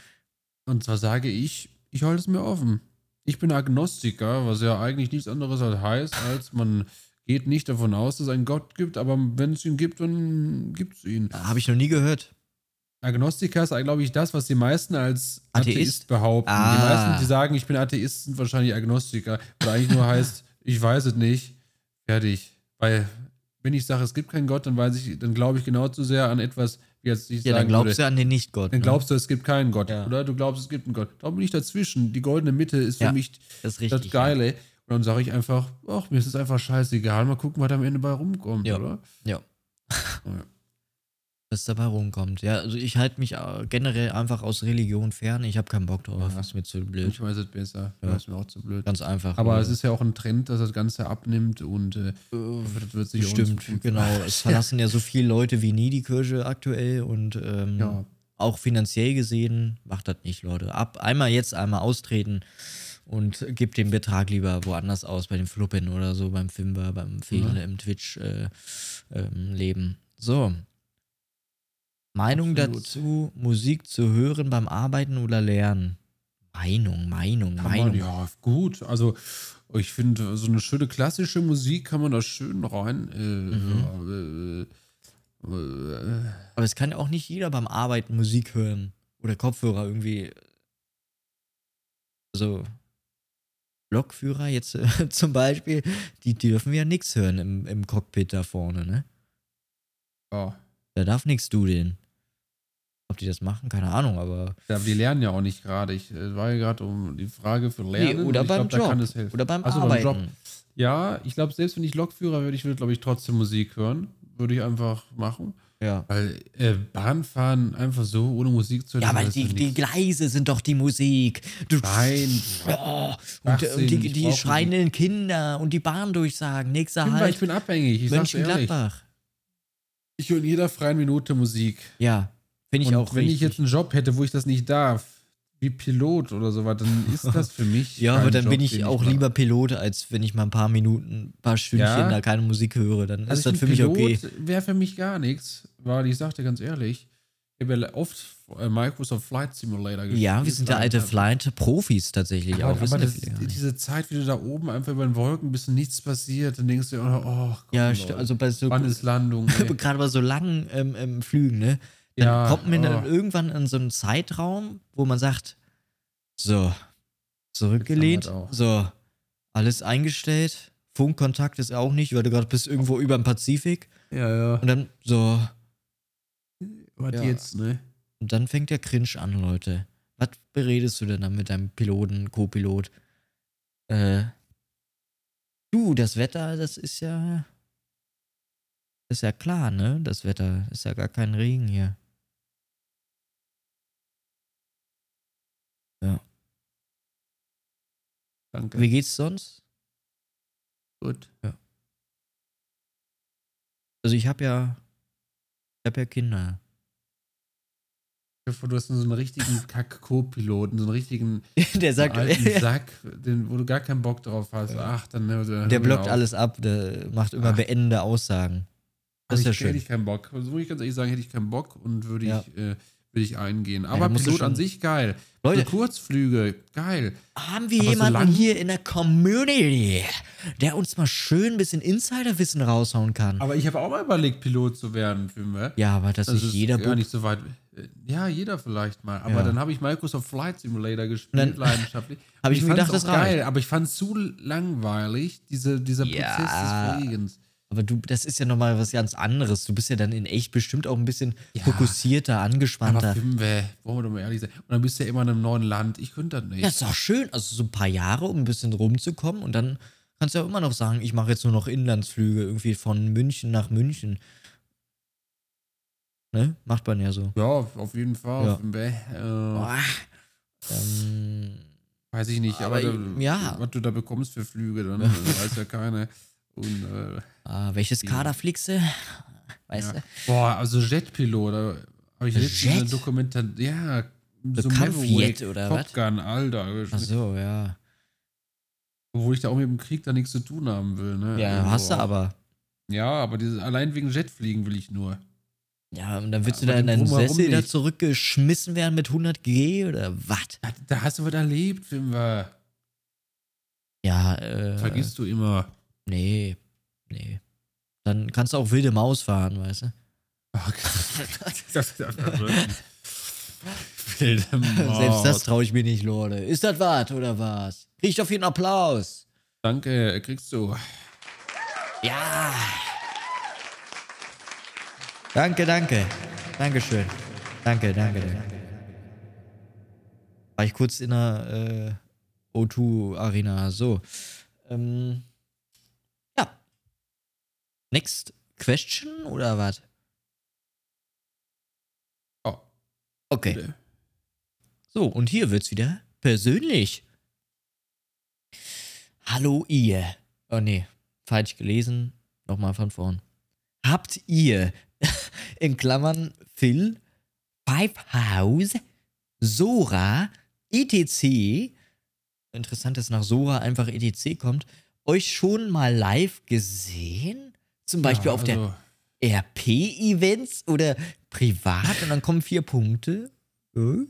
Und zwar sage ich, ich halte es mir offen. Ich bin Agnostiker, was ja eigentlich nichts anderes heißt, als man geht nicht davon aus, dass es einen Gott gibt, aber wenn es ihn gibt, dann gibt es ihn. Habe ich noch nie gehört. Agnostiker ist, glaube ich, das, was die meisten als Atheist? Atheist, behaupten. Ah. Die meisten, die sagen, ich bin Atheist, sind wahrscheinlich Agnostiker. Was eigentlich nur heißt, ich weiß es nicht. Fertig. Weil, wenn ich sage, es gibt keinen Gott, dann weiß ich, dann glaube ich genau zu sehr an etwas, wie jetzt ich Ja, dann sagen glaubst würde. du an den Nicht-Gott. Dann ne? glaubst du, es gibt keinen Gott. Ja. Oder du glaubst, es gibt einen Gott. Da bin ich dazwischen. Die goldene Mitte ist für Ja, mich das das Geile. Und dann sage ich einfach, ach, mir ist es einfach scheißegal. Mal gucken, was am Ende bei rumkommt, Ja. oder? Ja. Ja. Was dabei rumkommt. Ja, also ich halte mich äh, generell einfach aus Religion fern. Ich habe keinen Bock drauf. Ja. Ist mir zu blöd. Ich weiß es besser. Ja. Ja. ist mir auch zu blöd. Ganz einfach. Aber Äh, es ist ja auch ein Trend, dass das Ganze abnimmt und äh, das wird sich Bestimmt, genau. Es verlassen ja so viele Leute wie nie die Kirche aktuell und ähm, Ja. auch finanziell gesehen macht das nicht, Leute. Ab einmal jetzt, einmal austreten und gebt den Betrag lieber woanders aus, bei den Fluppen oder so, beim Fimber, beim Fehlen im Twitch-Leben. Äh, ähm, Leben. so. Meinung Absolut. dazu, Musik zu hören beim Arbeiten oder Lernen? Meinung, Meinung, Kann Meinung. man, ja, gut. Also ich finde, so eine schöne klassische Musik kann man da schön rein. Äh, Mhm. äh, äh, Aber es kann ja auch nicht jeder beim Arbeiten Musik hören oder Kopfhörer irgendwie. Also Lokführer jetzt äh, zum Beispiel, die dürfen ja nichts hören im, im Cockpit da vorne, ne? ja. Da darf nichts dudeln. Ob die das machen, keine Ahnung, aber. Ja, aber die lernen ja auch nicht gerade. Ich äh, war ja gerade um die Frage für Lernen. und oder beim glaub, Job. Oder beim Ach so, Arbeiten. Job. Ja, ich glaube, selbst wenn ich Lokführer würde, ich würde, glaube ich, trotzdem Musik hören. Würde ich einfach machen. Ja. Weil äh, Bahnfahren einfach so ohne Musik zu hören. Ja, weil die, die Gleise sind doch die Musik. Du, Nein. Oh, und, Schwachsinn, und die, ich die schreienden Kinder und die Bahndurchsagen. Nächster Ich Halt, ich bin abhängig. Ich. Mönchengladbach. Ich höre in jeder freien Minute Musik. Ja, finde ich Und auch wenn ich richtig. jetzt einen Job hätte, wo ich das nicht darf, wie Pilot oder sowas, dann ist das für mich. Ja, aber dann Job, bin ich auch mache. lieber Pilot, als wenn ich mal ein paar Minuten, ein paar Stündchen Ja. da keine Musik höre. Dann Also ist das ich für mich find, okay. Pilot wäre für mich gar nichts, weil ich sagte ganz ehrlich, ich habe ja oft äh, Microsoft Flight Simulator gespielt. Ja, wir sind da alte Flight-Profis tatsächlich Aber, auch. Aber das, ja, diese Zeit, wie du da oben einfach über den Wolken bist und nichts passiert, dann denkst du, oh, oh komm, ja, Leute, also bei so, wann ist Landung? gerade bei so langen ähm, ähm, Flügen, ne? Dann Ja, kommt man dann oh. irgendwann in so einen Zeitraum, wo man sagt, so, zurückgelehnt, so, alles eingestellt, Funkkontakt ist auch nicht, weil du gerade bist irgendwo über dem Pazifik ja, ja. und dann so, Was Ja. jetzt, ne? Und dann fängt der Cringe an, Leute. Was beredest du denn dann mit deinem Piloten, Co-Pilot? Äh, du, das Wetter, das ist ja. ist ja klar, ne? Das Wetter ist ja gar kein Regen hier. Ja. Danke. Wie geht's sonst? Gut. Also ich habe ja, ich habe ja Kinder. Ich hoffe, du hast so einen richtigen Kack-Co-Piloten, so einen richtigen Der sagt, alten Sack, den, wo du gar keinen Bock drauf hast. Ach, dann. der mir blockt auf. alles ab, der macht immer Ach. beendende Aussagen. Das ist ja ich, schön. Hätte ich keinen Bock. Also, muss ich ganz ehrlich sagen, hätte ich keinen Bock und würde Ja. ich, äh, würde ich eingehen. Aber du Pilot an sich geil. Leute. so Kurzflüge, geil. Haben wir Aber jemanden hier in der Community, der uns mal schön ein bisschen Insiderwissen raushauen kann? Aber ich habe auch mal überlegt, Pilot zu werden, Filme. ja, aber das, Das ist jeder gar nicht so weit. Ja, jeder vielleicht mal. Aber Ja. dann habe ich Microsoft Flight Simulator gespielt, dann- leidenschaftlich. Hab Und ich mir gedacht, das reicht. geil, aber ich fand es zu langweilig, diese, dieser Ja. Prozess des Fliegens. Aber du, das ist ja nochmal was ganz anderes. Du bist ja dann in echt bestimmt auch ein bisschen Ja. fokussierter, Aber angespannter. Filme, wollen wir doch mal ehrlich sein. Und dann bist du ja immer in einem neuen Land. Ich könnte das nicht. Ja, ist doch schön. Also so ein paar Jahre, um ein bisschen rumzukommen und dann kannst du ja immer noch sagen, ich mache jetzt nur noch Inlandsflüge irgendwie von München nach München. Ne? Macht man ja so. Ja, auf jeden Fall. Ja. Filme, Äh. Ähm, weiß ich nicht, aber, Aber da, ja. was du da bekommst für Flüge, dann weiß ja keiner. Und, äh, ah, welches Kader fliegst du? Weißt ja. du? Boah, also Jetpilot, da habe ich letztens eine Jet? Dokumentation, ja, so Kampfjet oder Top was? Gun, Alter. Ach so, ja. Obwohl ich da auch mit dem Krieg da nichts zu tun haben will, ne? Ja, Also hast du aber. Ja, aber dieses, allein wegen Jetfliegen will ich nur. Ja, und dann willst Ja, du da in deinen Sessel da zurückgeschmissen werden mit 100 G oder was? Da, da hast du was erlebt, Filme. Ja, äh. Vergisst du immer. Nee, nee. Dann kannst du auch wilde Maus fahren, weißt du? das, das, Wilde Maus. Selbst das traue ich mir nicht, Leute. Ist das was oder was? Krieg ich dafür einen Applaus? Danke, kriegst du. Ja. Danke, danke. Dankeschön. Danke, danke, danke. War ich kurz in der äh, O2-Arena. So. Ähm. Next question oder was? Oh, Okay. bitte. So, und hier wird's wieder persönlich. Hallo ihr. Oh nee, falsch gelesen. Nochmal von vorn. Habt ihr in Klammern Phil, Five House, Sora, ETC, interessant, dass nach Sora einfach ETC kommt, euch schon mal live gesehen? Zum Beispiel Ja, auf der also, RP-Events oder privat und dann kommen vier Punkte? Äh?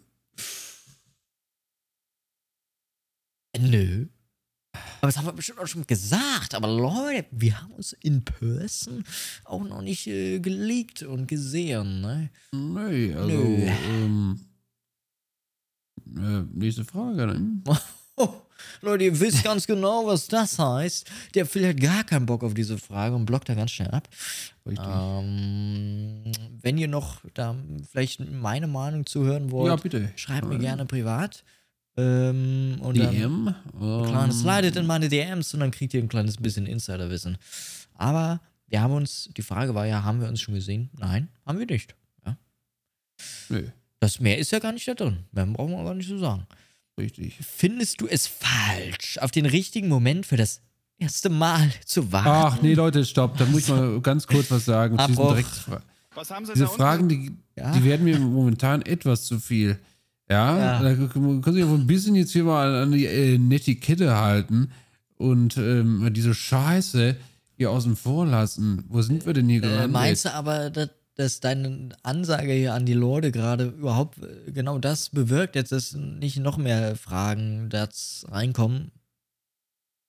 Nö. Aber das haben wir bestimmt auch schon gesagt. Aber Leute, wir haben uns in Person auch noch nicht äh, geleakt und gesehen. Ne? Nee, also. Nö. Ähm, äh, nächste Frage, ne? Oh, Leute, ihr wisst ganz genau, was das heißt. Der Phil hat gar keinen Bock auf diese Frage und blockt da ganz schnell ab. Ähm, wenn ihr noch da vielleicht meine Meinung zuhören wollt, ja, bitte. schreibt mir gerne privat. Ähm, und dann DM. klar, Ähm, slidet in meine DMs und dann kriegt ihr ein kleines bisschen Insiderwissen. Aber wir haben uns, die Frage war ja, haben wir uns schon gesehen? Nein, haben wir nicht. Ja. Nö, Das mehr ist ja gar nicht da drin. Mehr brauchen wir gar nicht zu sagen. Richtig. Findest du es falsch, auf den richtigen Moment für das erste Mal zu warten? Ach, nee, Leute, stopp. Da muss ich mal ganz kurz was sagen. zu diesen Abbruch. Drecksfra- Was haben Sie Diese da Fragen, die, Ja. die werden mir momentan etwas zu viel. Ja, Ja. da können Sie ja wohl ein bisschen jetzt hier mal an die äh, Netiquette halten und ähm, diese Scheiße hier außen vor lassen. Wo sind wir denn hier Äh, gelandet? meinst du aber, dass, dass deine Ansage hier an die Leute gerade überhaupt äh, genau das bewirkt, jetzt dass nicht noch mehr Fragen dazu reinkommen?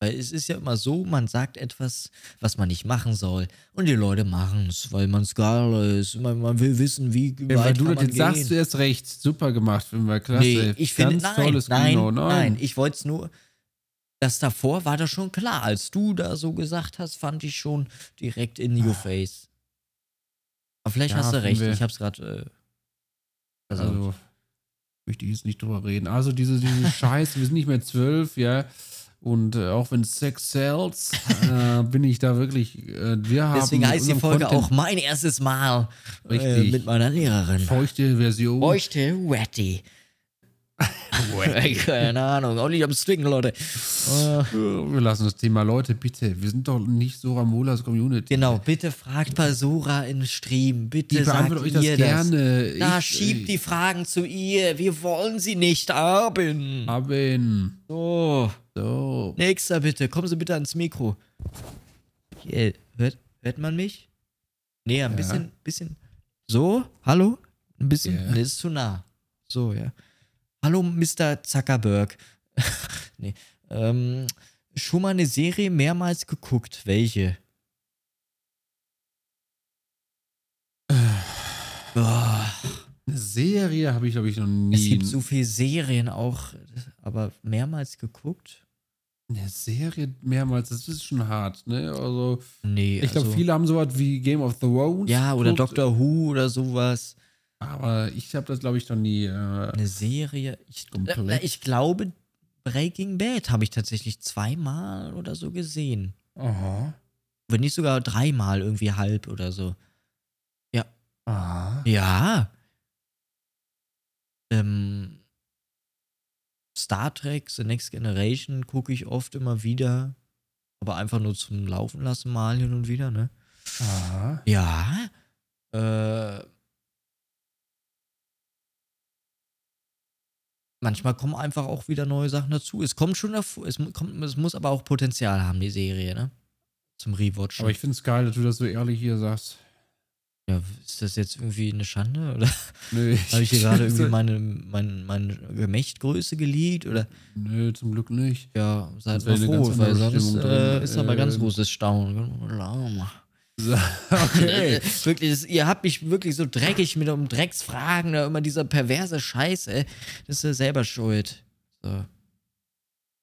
Weil es ist ja immer so, man sagt etwas, was man nicht machen soll. Und die Leute machen es, weil man es geil ist. Man, man will wissen, wie Ja, weit weil du kann das man jetzt sagst, gehen. du erst recht. Super gemacht, Film war klasse. Nee, ich finde, nein, tolles nein, Kino. nein, ich wollte es nur, das davor war doch schon klar. Als du da so gesagt hast, fand ich schon direkt in your face. Aber vielleicht Ja, hast du recht, ich hab's gerade, äh, also, Also, möchte ich jetzt nicht drüber reden. Also, diese, diese Scheiße, wir sind nicht mehr zwölf, ja. Und äh, auch wenn Sex sells, äh, bin ich da wirklich. Äh, wir haben Deswegen heißt die Folge Content auch mein erstes Mal äh, mit meiner Lehrerin. feuchte Version. Feuchte Wetty. Keine Ahnung, auch nicht am Swingen, Leute. Äh, Wir lassen das Thema, Leute, bitte. Wir sind doch nicht so Ramolas Community. genau, bitte fragt Basura im Stream. Bitte Ich sagt euch das ihr gerne. das. Da Ich- schiebt die Fragen zu ihr. Wir wollen sie nicht haben. Haben. So, So. nächster bitte. Kommen Sie bitte ans Mikro. Hier, hört, hört man mich? Nee, ein Ja. bisschen, bisschen. So, hallo? Ein bisschen. Ja. Nee, ist zu nah. So, ja. Hallo, Mr. Zuckerberg. nee. Ähm, schon mal eine Serie mehrmals geguckt. Welche? Boah, Eine Serie habe ich, glaube ich, noch nie. es gibt so viele Serien auch, aber mehrmals geguckt? eine Serie mehrmals, das ist schon hart, ne? Also, Nee, ich glaube, also, viele haben sowas wie Game of Thrones. Ja, oder geguckt, Doctor Who oder sowas. Aber ich habe das, glaube ich, noch nie. Äh, Eine Serie. Ich, Komplett. ich glaube, Breaking Bad habe ich tatsächlich zweimal oder so gesehen. aha. Wenn nicht sogar dreimal irgendwie halb oder so. Aha. Ja. Ähm, Star Trek, The Next Generation gucke ich oft immer wieder. Aber einfach nur zum Laufen lassen, mal hin und wieder, ne? Aha. Ja. Äh, manchmal kommen einfach auch wieder neue Sachen dazu. Es kommt schon davor, es, kommt, es muss aber auch Potenzial haben, die Serie, ne? Zum Rewatchen. Aber ich finde es geil, dass du das so ehrlich hier sagst. ja, ist das jetzt irgendwie eine Schande? Oder Nö, habe ich hier gerade irgendwie meine, mein, meine Gemächtgröße geleakt? Oder Nö, zum Glück nicht. ja, seid mal froh, weil sonst äh, ist aber ganz Ähm. großes Staunen. Okay. wirklich, das, ihr habt mich wirklich so dreckig mit um Drecksfragen, da immer dieser perverse Scheiß, ey. Das ist ja selber schuld. So.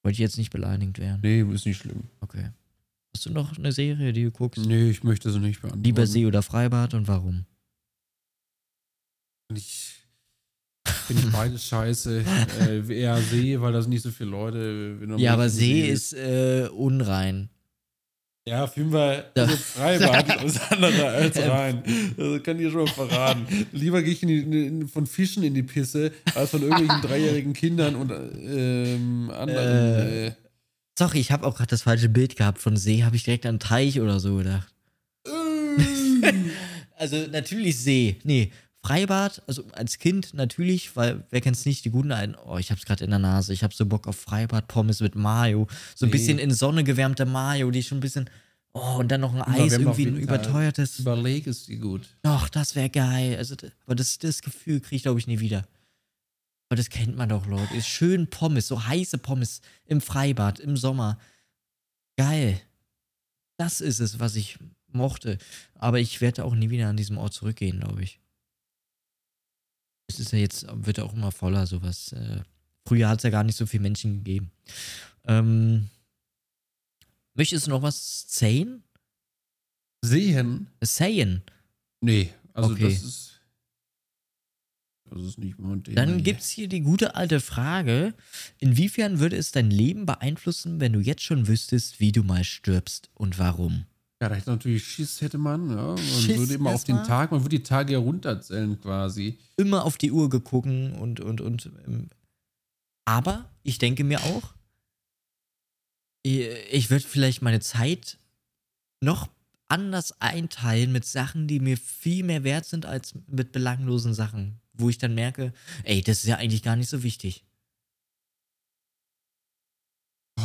Wollte ich jetzt nicht beleidigt werden. Nee, ist nicht schlimm. Okay. Hast du noch eine Serie, die du guckst? Nee, ich möchte sie nicht beantworten. Lieber See oder Freibad und warum? Ich finde ich beides scheiße. äh, eher See, weil das nicht so viele Leute. Ja, aber richtig See ist äh, unrein. Ja, Fünfer Ja. also Freibad ist andere als rein. Das kann ich schon mal verraten. Lieber gehe ich in die, in, von Fischen in die Pisse, als von irgendwelchen dreijährigen Kindern und ähm, anderen. Äh. Äh, Sorry, ich habe auch gerade das falsche Bild gehabt von See, habe ich direkt an Teich oder so gedacht. also natürlich See. Nee, Freibad, also als Kind natürlich, weil wer kennt's nicht, die guten alten, oh, ich hab's gerade in der Nase, ich hab so Bock auf Freibad, Pommes mit Mayo, so ein Nee. bisschen in Sonne gewärmte Mayo, die schon ein bisschen, oh, und dann noch ein Eis, irgendwie ein überteuertes. Überleg ist die gut. Doch, das wäre geil. Also, aber das, das Gefühl kriege ich, glaube ich, nie wieder. Aber das kennt man doch, Leute. Ist schön Pommes, so heiße Pommes im Freibad, im Sommer. Geil. Das ist es, was ich mochte. Aber ich werde auch nie wieder an diesem Ort zurückgehen, glaube ich. Es ist ja jetzt, wird auch immer voller, sowas. Äh, früher hat es ja gar nicht so viele Menschen gegeben. Ähm, möchtest du noch was sehen? Sehen? Sayen. Nee, also Okay. das ist. Das ist nicht mein Thema. Dann hier. gibt's hier die gute alte Frage: Inwiefern würde es dein Leben beeinflussen, wenn du jetzt schon wüsstest, wie du mal stirbst und warum? Ja, da hätte natürlich Schiss, hätte man. Ja. Man Schiss würde immer auf den erstmal? Tag, man würde die Tage herunterzählen quasi. Immer auf die Uhr geguckt und, und, und. Ähm, aber ich denke mir auch, ich würde vielleicht meine Zeit noch anders einteilen mit Sachen, die mir viel mehr wert sind als mit belanglosen Sachen, wo ich dann merke, ey, das ist ja eigentlich gar nicht so wichtig.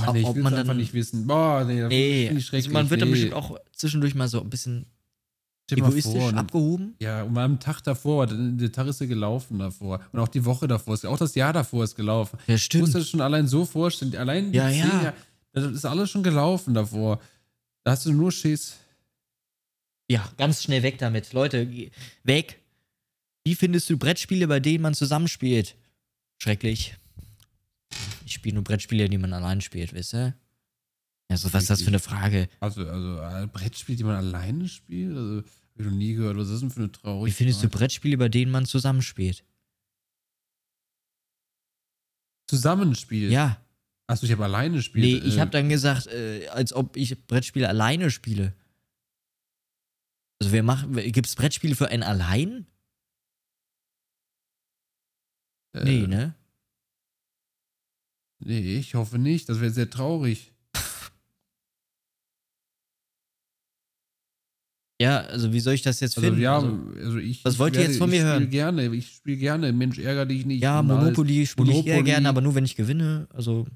Ob- nee, ob man einfach dann- nicht wissen. Boah, nee, das Nee, ich schrecklich. also man wird dann nee. bestimmt auch zwischendurch mal so ein bisschen dir egoistisch vor, ne? abgehoben. Ja, und am Tag davor, der Tag ist ja gelaufen davor. Und auch die Woche davor, ist, auch das Jahr davor ist gelaufen. Ja, Ich muss das schon allein so vorstellen. Allein Ja, ja. Jahre, das ist alles schon gelaufen davor. Da hast du nur Schiss. Ja, ganz schnell weg damit. Leute, weg. Wie findest du Brettspiele, bei denen man zusammenspielt? Schrecklich. Ich spiele nur Brettspiele, die man allein spielt, wisst ihr? Also, was ist das für eine Frage? Also, also äh, Brettspiel, die man alleine spielt? Also, hab ich noch nie gehört. Was ist denn für eine traurige Wie findest du Frage? Brettspiele, bei denen man zusammenspielt? Zusammenspiel? Ja. Achso, ich habe alleine gespielt. Nee, ich äh, habe dann gesagt, äh, als ob ich Brettspiele alleine spiele. Also wer macht, gibt es Brettspiele für einen allein? äh, Nee, ne? Nee, ich hoffe nicht. Das wäre sehr traurig. Ja, also wie soll ich das jetzt Also finden? ja, also, also ich. was ich wollt ihr jetzt von mir ich hören? Spiel gerne, ich spiele gerne. Mensch, ärger dich nicht. ja. Monopoly spiele ich eher gerne, aber nur wenn ich gewinne. Also.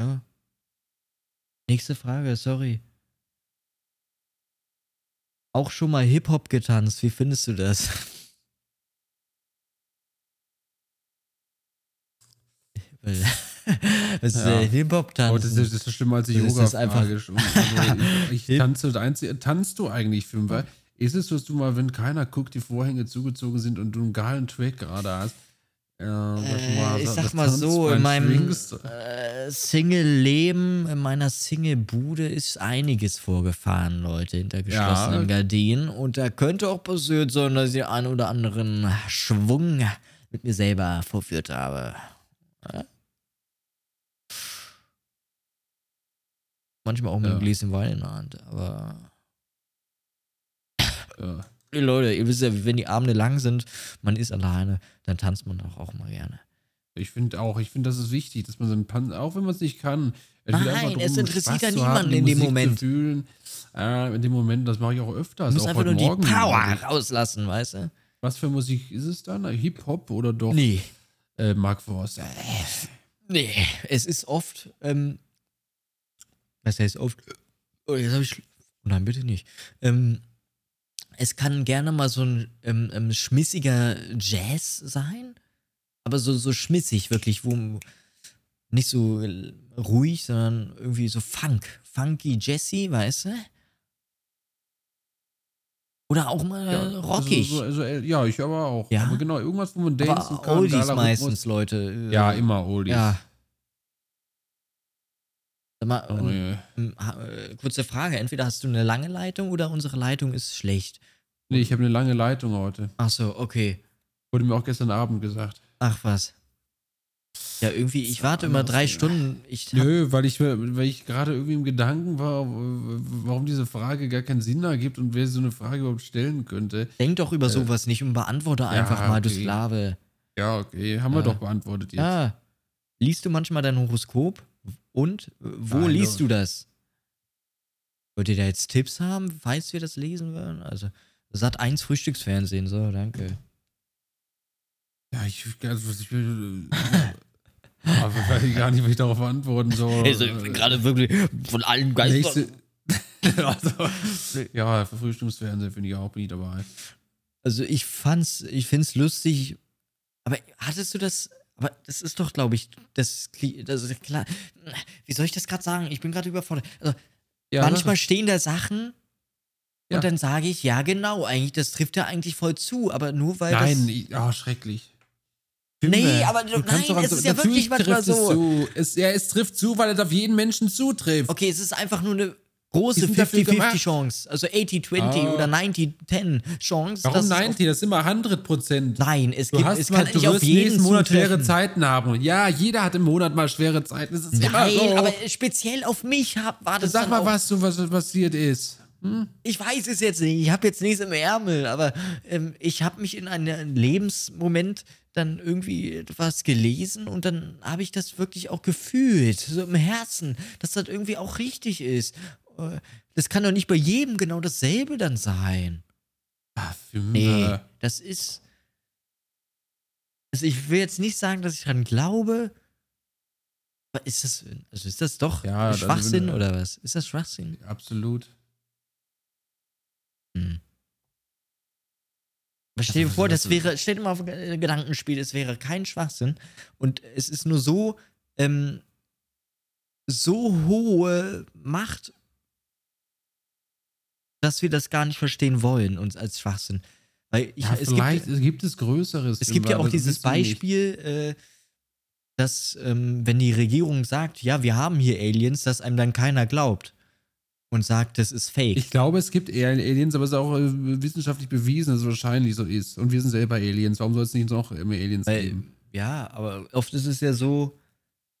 Ja. Nächste Frage, sorry. Auch schon mal Hip-Hop getanzt. Wie findest du das? Was ist Ja. denn Hip-Hop Oh, das, ist, das ist schlimmer als Das ist yoga einfach-. Also ich, ich tanze, das Einzige, tanzt du eigentlich für weil Ist es, dass du mal, wenn keiner guckt, die Vorhänge zugezogen sind und du einen geilen Track gerade hast? Äh, du mal Äh, ich das sag mal so, in meinem äh, Single-Leben, in meiner Single-Bude ist einiges vorgefahren, Leute, hinter geschlossenen Ja. Gardinen. Und da könnte auch passiert sein, dass ich den einen oder anderen Schwung mit mir selber vorführt habe. Manchmal auch mit Ja. einem Gläschen Wein in der Hand, aber. Ja. Leute, ihr wisst ja, wenn die Abende lang sind, man ist alleine, dann tanzt man auch, auch mal gerne. Ich finde auch, ich finde, das ist wichtig, dass man so einen Pan auch wenn man es nicht kann. Es Nein, es interessiert ja niemanden in dem Moment. Fühlen. Äh, in dem Moment, das mache ich auch öfters. Du musst einfach nur Morgen. die Power Also, rauslassen, weißt du? Was für Musik ist es dann? Hip-Hop oder doch Nee. äh, Mark Forster? Nee, es ist oft, ähm, was heißt oft? Oh, jetzt habe ich, oh nein, bitte nicht. Ähm, es kann gerne mal so ein ähm, ähm, schmissiger Jazz sein, aber so, so schmissig wirklich, wo nicht so ruhig, sondern irgendwie so Funk, funky Jazzy, weißt du? Oder auch mal rockig. Also, so, also, äh, ja, ich aber auch. Ja? Aber genau, irgendwas, wo man dancen aber kann. Oldies meistens, Leute. Ja, immer Oldies. Ja. Sag mal, Oh, ähm, ja. Ähm, äh, kurze Frage, entweder hast du eine lange Leitung oder unsere Leitung ist schlecht. Nee, ich habe eine lange Leitung heute. Ach so, okay. Wurde mir auch gestern Abend gesagt. Ach was. Ja, irgendwie, ich warte immer drei ja. Stunden. Ich Nö, weil ich, weil ich gerade irgendwie im Gedanken war, warum diese Frage gar keinen Sinn ergibt und wer so eine Frage überhaupt stellen könnte. denk doch über sowas nicht und beantworte einfach mal, du. Sklave. Ja, okay, haben wir Ja. doch beantwortet jetzt. Ja. Liest du manchmal dein Horoskop? Und äh, wo Nein, liest du das? Wollt ihr da jetzt Tipps haben, falls wir das lesen wollen? Also, Sat 1 Frühstücksfernsehen, so, danke. Ja, ich, also, ich will. aber weiß ich gar nicht, was ich darauf antworten soll. Also, Äh, gerade wirklich von allen Geistern. also, ja, für Frühstücksfernsehen finde ich auch, bin ich dabei. Also ich fand's, ich find's lustig. Aber hattest du das? Aber das ist doch, glaube ich, das, das ist klar. Wie soll ich das gerade sagen? Ich bin gerade überfordert. Also, Ja, manchmal stehen da Sachen Ja. und dann sage ich, ja genau, eigentlich, das trifft ja eigentlich voll zu, aber nur weil Nein, das. ich- ah, schreich. Nee, aber du- nein, doch- es ist ja wirklich manchmal so. Es, ja, es trifft zu, weil es auf jeden Menschen zutrifft. Okay, es ist einfach nur eine große sind dafür gemacht. 50-50 Chance. Also 80-20 Ah. oder 90-10 Chance. Warum dass es 90? Das ist immer 100 Prozent. Auf, nein, es, gibt, hast es mal, kann du nicht auf jeden Monat schwere zutreffen. Zeiten haben. Ja, jeder hat im Monat mal schwere Zeiten. Das ist immer Nein, so. aber speziell auf mich hab, war das Sag mal, was so was passiert ist. Ich weiß es jetzt nicht. Ich habe jetzt nichts im Ärmel, aber ähm, ich habe mich in einem Lebensmoment dann irgendwie was gelesen und dann habe ich das wirklich auch gefühlt, so im Herzen, dass das irgendwie auch richtig ist. Äh, Das kann doch nicht bei jedem genau dasselbe dann sein. Ah, für Nee, das ist. Also ich will jetzt nicht sagen, dass ich dran glaube. Aber ist das, also ist das doch Ja, also Schwachsinn wenn- oder was? Ist das Schwachsinn? Absolut. Hm. Aber stell dir vor, das wäre, stell dir mal auf ein Gedankenspiel, es wäre kein Schwachsinn und es ist nur so, ähm, so hohe Macht, dass wir das gar nicht verstehen wollen, uns als Schwachsinn. Weil ich, Ja, es vielleicht gibt, gibt es Größeres. es gibt ja auch dieses. Beispiel, äh, dass, ähm, wenn die Regierung sagt, ja, wir haben hier Aliens, dass einem dann keiner glaubt und sagt, das ist fake. Ich glaube, es gibt eher Aliens, aber es ist auch äh, wissenschaftlich bewiesen, dass es wahrscheinlich so ist. Und wir sind selber Aliens. Warum soll es nicht noch immer Aliens Weil- geben? Ja, aber oft ist es ja so,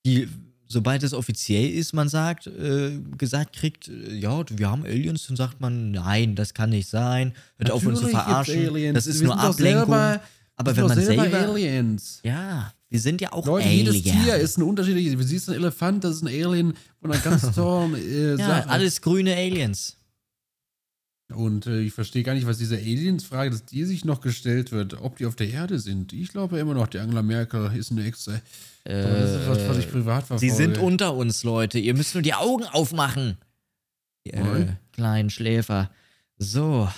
die, sobald es offiziell ist, man sagt, äh, gesagt kriegt, äh, ja, wir haben Aliens, dann sagt man, nein, das kann nicht sein, hört auf uns zu verarschen, Aliens. das ist Wir nur Ablenkung. selber- aber wenn man doch selber, Aliens. ja, wir sind ja auch Leute, Aliens. jedes Tier ist ein unterschiedliches. Du siehst einen Elefant, das ist ein Alien von einer ganz tollen äh, ja, alles grüne Aliens. Und äh, ich verstehe gar nicht, was diese Aliens-Frage, dass die sich noch gestellt wird, ob die auf der Erde sind. Ich glaube immer noch, die Angela Merkel ist eine Exe. Aber das ist was, was ich privat verfolge. Sie sind unter uns, Leute. Ihr müsst nur die Augen aufmachen. Ihr äh, kleinen Schläfer. So.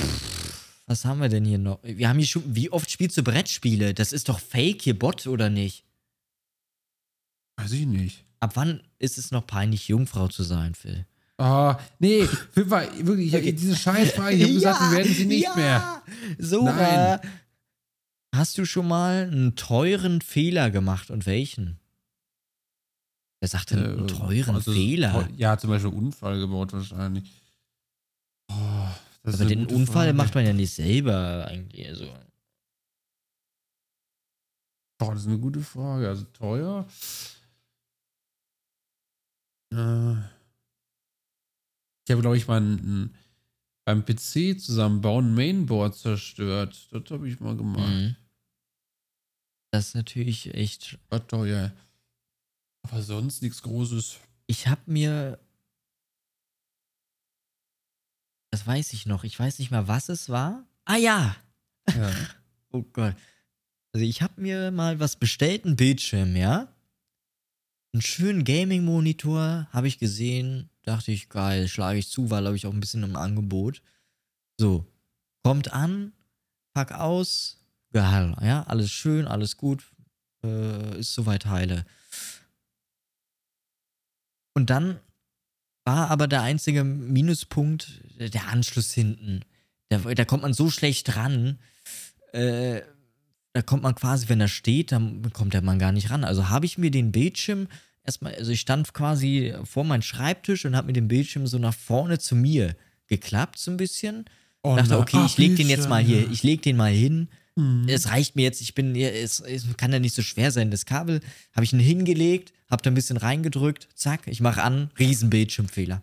Pff, Was haben wir denn hier noch? Wir haben hier schon. Wie oft spielst du Brettspiele? Das ist doch Fake hier, Bot, oder nicht? Weiß ich nicht. Ab wann ist es noch peinlich, Jungfrau zu sein, Phil? Ah, nee, wirklich, wirklich, ich, diese Scheißfrage, ich habe gesagt, wir werden sie nicht mehr. Sora, hast du schon mal einen teuren Fehler gemacht und welchen? Wer sagt denn einen Äh, teuren also, Fehler? Ja, zum Beispiel Unfall gebaut wahrscheinlich. Oh, Aber den Unfall Frage. macht man ja nicht selber eigentlich. Also, Boah, das ist eine gute Frage. Also teuer. Äh, ich habe, glaube ich, mal ein, ein, beim PC zusammenbauen ein Mainboard zerstört. Das habe ich mal gemacht. mhm. das ist natürlich echt. War teuer. Aber sonst nichts Großes. Ich habe mir. Das weiß ich noch. Ich weiß nicht mal, was es war. Ah ja! Ja. Oh Gott. Also ich habe mir mal was bestellt, einen Bildschirm, ja? Einen schönen Gaming-Monitor habe ich gesehen. Dachte ich, geil, schlage ich zu, war, glaube ich, auch ein bisschen im Angebot. So, kommt an, pack aus, geil, ja, alles schön, alles gut, äh, ist soweit heile. Und dann war aber der einzige Minuspunkt der Anschluss hinten. Da, da kommt man so schlecht ran. Äh, da kommt man quasi, wenn er steht, dann kommt der Mann gar nicht ran. Also habe ich mir den Bildschirm erstmal, also ich stand quasi vor meinem Schreibtisch und habe mir den Bildschirm so nach vorne zu mir geklappt, so ein bisschen. Oh, dachte, okay, ah, ich leg den jetzt mal hier, ich leg den mal hin. Mhm. Es reicht mir jetzt, ich bin, es, es kann ja nicht so schwer sein. Das Kabel habe ich ihn hingelegt, habe da ein bisschen reingedrückt, zack, ich mache an, riesen Bildschirmfehler.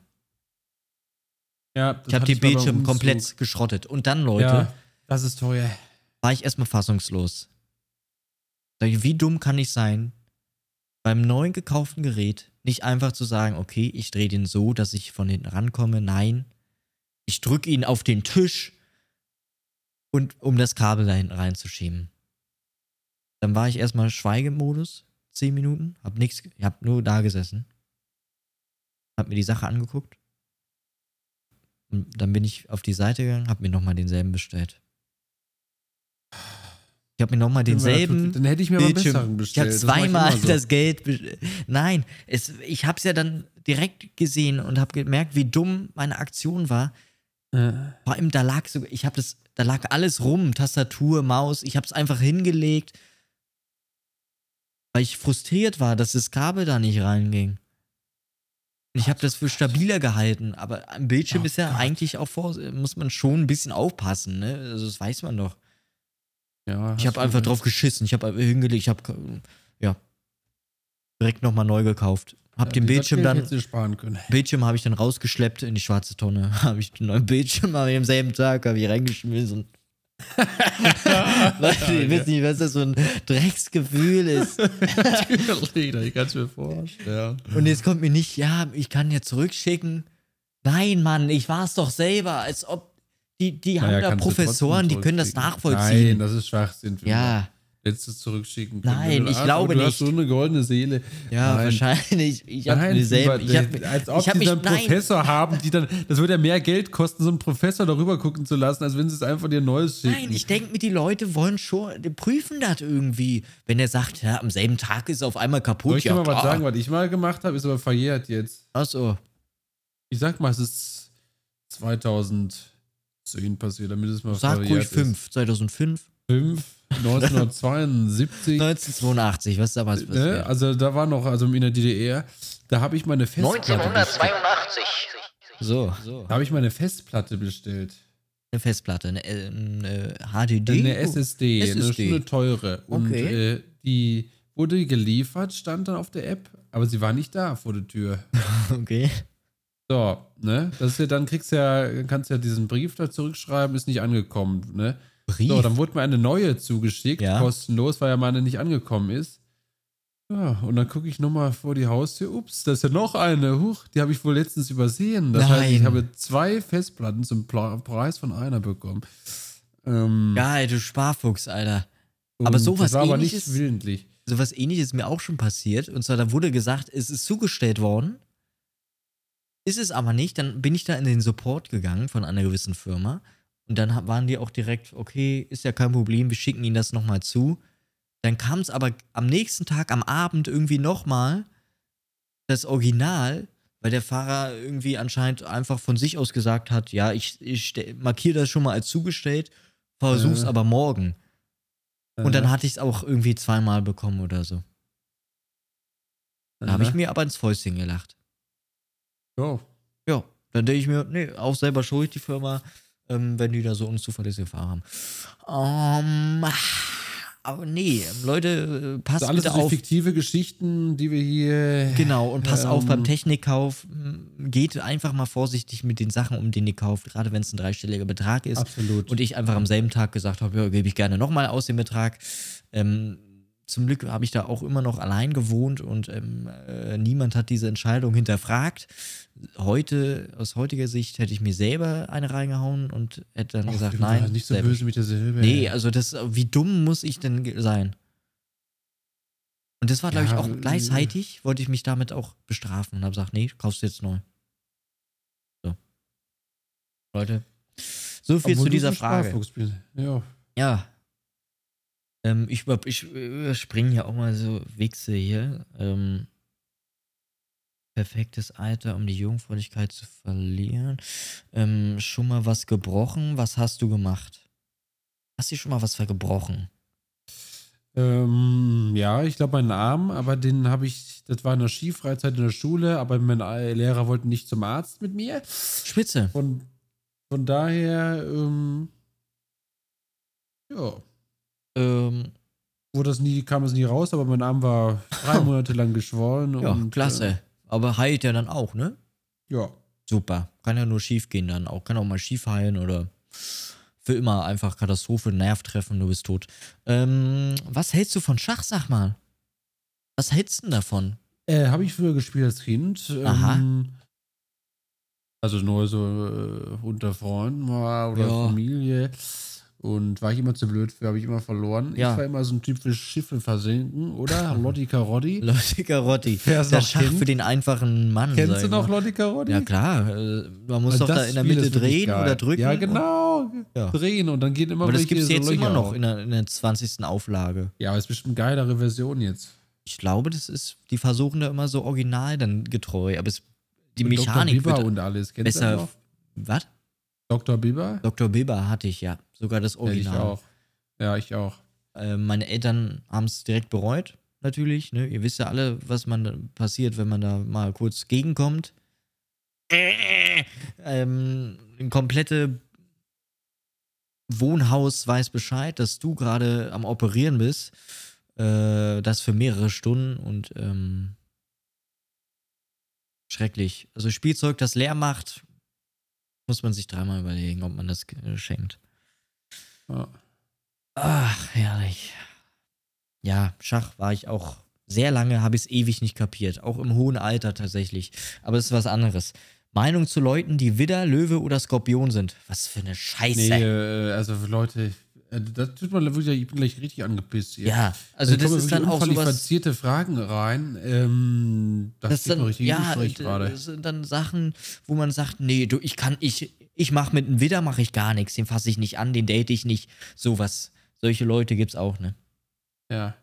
Ja, Ich habe den Bildschirm komplett geschrottet. Und dann, Leute, Ja, das ist teuer. war ich erstmal fassungslos. Wie dumm kann ich sein, beim neuen gekauften Gerät nicht einfach zu sagen, okay, ich drehe den so, dass ich von hinten rankomme. Nein, ich drücke ihn auf den Tisch und um das Kabel da hinten reinzuschieben. Dann war ich erstmal Schweigemodus, 10 Minuten, hab nichts, hab nur da gesessen, hab mir die Sache angeguckt und dann bin ich auf die Seite gegangen, hab mir nochmal denselben bestellt. Ich habe mir nochmal denselben Dann hätte ich mir mal einen Bildschirm. besseren Ich bestellt. habe Das ich zweimal immer so. das Geld. Nein, es, ich habe es ja dann direkt gesehen und habe gemerkt, wie dumm meine Aktion war. Ja. Vor allem, da lag so, ich habe das, da lag alles rum, Tastatur, Maus. Ich habe es einfach hingelegt, weil ich frustriert war, dass das Kabel da nicht reinging. Ich habe das für stabiler gehalten, aber am Bildschirm Oh ist ja Gott. eigentlich auch vor, muss man schon ein bisschen aufpassen, ne? Also das weiß man doch. Ja, Ich habe du einfach drauf geschissen. Ich habe hingelegt. Ich habe ja direkt nochmal neu gekauft. Hab Ja, den Bildschirm dann du sparen können. Bildschirm habe ich dann rausgeschleppt in die schwarze Tonne. Habe ich den neuen Bildschirm am selben Tag habe ich reingeschmissen. Leute, ihr wisst nicht, was das so ein Drecksgefühl ist. Natürlich, ich kann es mir vorstellen. Und jetzt kommt mir nicht, ja, ich kann ja zurückschicken. Nein, Mann, ich war es doch selber, als ob die, die haben Naja, da kannst du Professoren, die können das nachvollziehen. Nein, das ist Schwachsinn. ja, Hättest du es zurückschicken können. Nein, du- ich Ah, glaube du hast nicht. so eine goldene Seele. ja, Nein. wahrscheinlich. Ich habe Nein, dieselben. Ich hab, als ob ich hab die mich, dann nein, Professor haben, die dann, das würde ja mehr Geld kosten, so einen Professor darüber gucken zu lassen, als wenn sie es einfach dir Neues schicken. Nein, ich denke mir, die Leute wollen schon, die prüfen das irgendwie. Wenn er sagt, ja, am selben Tag ist es auf einmal kaputt. Soll ich dir ja, mal was sagen, was ich mal gemacht habe, ist aber verjährt jetzt. Achso. Ich sag mal, es ist 2010 passiert, damit es mal Sag ruhig ist. 5. 2005? 5, 1972. 1982, was ist da was ne? passiert? Also da war noch, also in der DDR, da habe ich meine Festplatte bestellt. 1982. So. so. Da habe ich meine Festplatte bestellt. Eine Festplatte, eine, äh, eine HDD? Eine SSD, SSD. Eine, eine teure. Und Okay. äh, die wurde geliefert, stand dann auf der App, aber sie war nicht da vor der Tür. Okay. So, ne? Das ist ja, dann kriegst du ja, kannst du ja diesen Brief da zurückschreiben, ist nicht angekommen, ne? Brief? So, dann wurde mir eine neue zugeschickt, Ja. kostenlos, weil ja meine nicht angekommen ist. Ja, und dann gucke ich nochmal vor die Haustür. Ups, da ist ja noch eine. Huch, die habe ich wohl letztens übersehen. Das heißt, ich Nein. habe zwei Festplatten zum Preis von einer bekommen. Ähm, Geil, du Sparfuchs, Alter. aber sowas das war aber ähnliches- nicht willentlich. Sowas ähnliches ist mir auch schon passiert. Und zwar, da wurde gesagt, es ist zugestellt worden. Ist es aber nicht. Dann bin ich da in den Support gegangen von einer gewissen Firma. Und dann waren die auch direkt, okay, ist ja kein Problem, wir schicken Ihnen das nochmal zu. Dann kam es aber am nächsten Tag, am Abend irgendwie nochmal das Original, weil der Fahrer irgendwie anscheinend einfach von sich aus gesagt hat, ja, ich, ich markiere das schon mal als zugestellt, versuch's Äh. aber morgen. Und dann Äh, hatte ich es auch irgendwie zweimal bekommen oder so. Da habe ich äh, mir aber ins Fäustchen gelacht. Ja. Ja, dann denke ich mir, nee, auch selber schuld, die Firma, ähm, wenn die da so unzuverlässige Fahrer haben. Ähm, aber nee, Leute, äh, passt Das alles bitte auf. fiktive Geschichten, die wir hier. Genau, und pass auf ähm, beim Technikkauf. m, Geht einfach mal vorsichtig mit den Sachen um, die ihr kauft, gerade wenn es ein dreistelliger Betrag ist. Absolut. Und ich einfach am selben Tag gesagt habe, ja, gebe ich gerne nochmal aus dem Betrag. Ähm, zum Glück habe ich da auch immer noch allein gewohnt und ähm, äh, niemand hat diese Entscheidung hinterfragt. Heute, aus heutiger Sicht, hätte ich mir selber eine reingehauen und hätte dann Ach, gesagt, nein. Nicht so böse mit der Silbe. Nee, also das, wie dumm muss ich denn sein? Und das war, glaube ich, Ja, auch äh, gleichzeitig, wollte ich mich damit auch bestrafen und habe gesagt, nee, kaufst du jetzt neu. So. Leute, so viel Obwohl zu dieser Frage. Ja. Ja. Ähm, ich über, ich überspringe ja auch mal so Wichse hier. Ähm, perfektes Alter, um die Jungfräulichkeit zu verlieren. Ähm, schon mal was gebrochen? Was hast du gemacht? Hast du schon mal was vergebrochen? Ähm, ja, ich glaube meinen Arm, aber den habe ich, das war in der Skifreizeit in der Schule, aber mein äh, Lehrer wollte nicht zum Arzt mit mir. Spitze. Von, von daher, ähm, ja, Ähm, wurde das nie, kam es nie raus, aber mein Arm war drei Monate lang geschwollen. ja, und, klasse. Aber heilt ja dann auch, ne? Äh, ja. Super. Kann ja nur schief gehen dann auch. Kann auch mal schief heilen oder für immer einfach Katastrophe, Nerv treffen, du bist tot. Ähm, was hältst du von Schach, sag mal? Was hältst du denn davon? Äh, habe ich früher gespielt als Kind. Aha. Ähm, also nur so äh, unter Freunden mal oder Ja. Familie. Und war ich immer zu blöd für, habe ich immer verloren. Ja. Ich war immer so ein Typ für Schiffe versenken, oder? Lotti Carotti. Lotti Carotti. Der Schach für den einfachen Mann. Kennst du noch. Lotti Carotti? Ja, klar. äh, Man muss doch da in der Mitte drehen oder drücken. Ja, genau. Ja. Drehen und dann geht immer Aber das gibt es so jetzt Löcher immer noch in der, in der 20. Auflage. Ja, aber es ist bestimmt eine geilere Version jetzt. Ich glaube, das ist, die versuchen da immer so original dann getreu. Aber es, die Und Mechanik Dr. Biber wird und alles. Kennst besser. Was? Dr. Biber? Dr. Biber hatte ich ja. Sogar das Ja, ich Original. auch. Ja, ich auch. Äh, meine Eltern haben es direkt bereut, natürlich. Ne? Ihr wisst ja alle, was man passiert, wenn man da mal kurz gegenkommt. Ähm, ein komplette Wohnhaus weiß Bescheid, dass du gerade am Operieren bist. Äh, das für mehrere Stunden und ähm, schrecklich. Also Spielzeug, das leer macht, muss man sich dreimal überlegen, ob man das äh, schenkt. Ja. Ach, herrlich. Ja, Schach war ich auch sehr lange, habe ich es ewig nicht kapiert. Auch im hohen Alter tatsächlich. Aber es ist was anderes. Meinung zu Leuten, die Widder, Löwe oder Skorpion sind. Was für eine Scheiße. Nee, äh, also Leute, äh, das tut man wirklich, ich bin gleich richtig angepisst hier. ja, also Da das ist dann auch sowas. unqualifizierte Fragen rein. Ähm, das, Das sind, mir richtig ja, gerade. das sind dann Sachen, wo man sagt, nee, du, ich kann, ich, ich mach mit einem Widder mache ich gar nichts, den fasse ich nicht an, den date ich nicht. Sowas. Solche Leute gibt's auch, ne? Ja.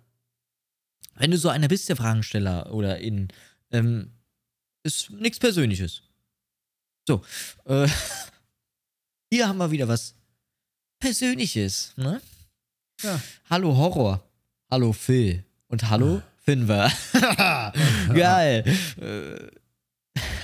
Wenn du so einer bist, der Fragensteller oder in, ähm, ist nichts Persönliches. So, äh, hier haben wir wieder was Persönliches, ne? Ja. Hallo Horror, hallo Phil und hallo Finver. Geil. Äh,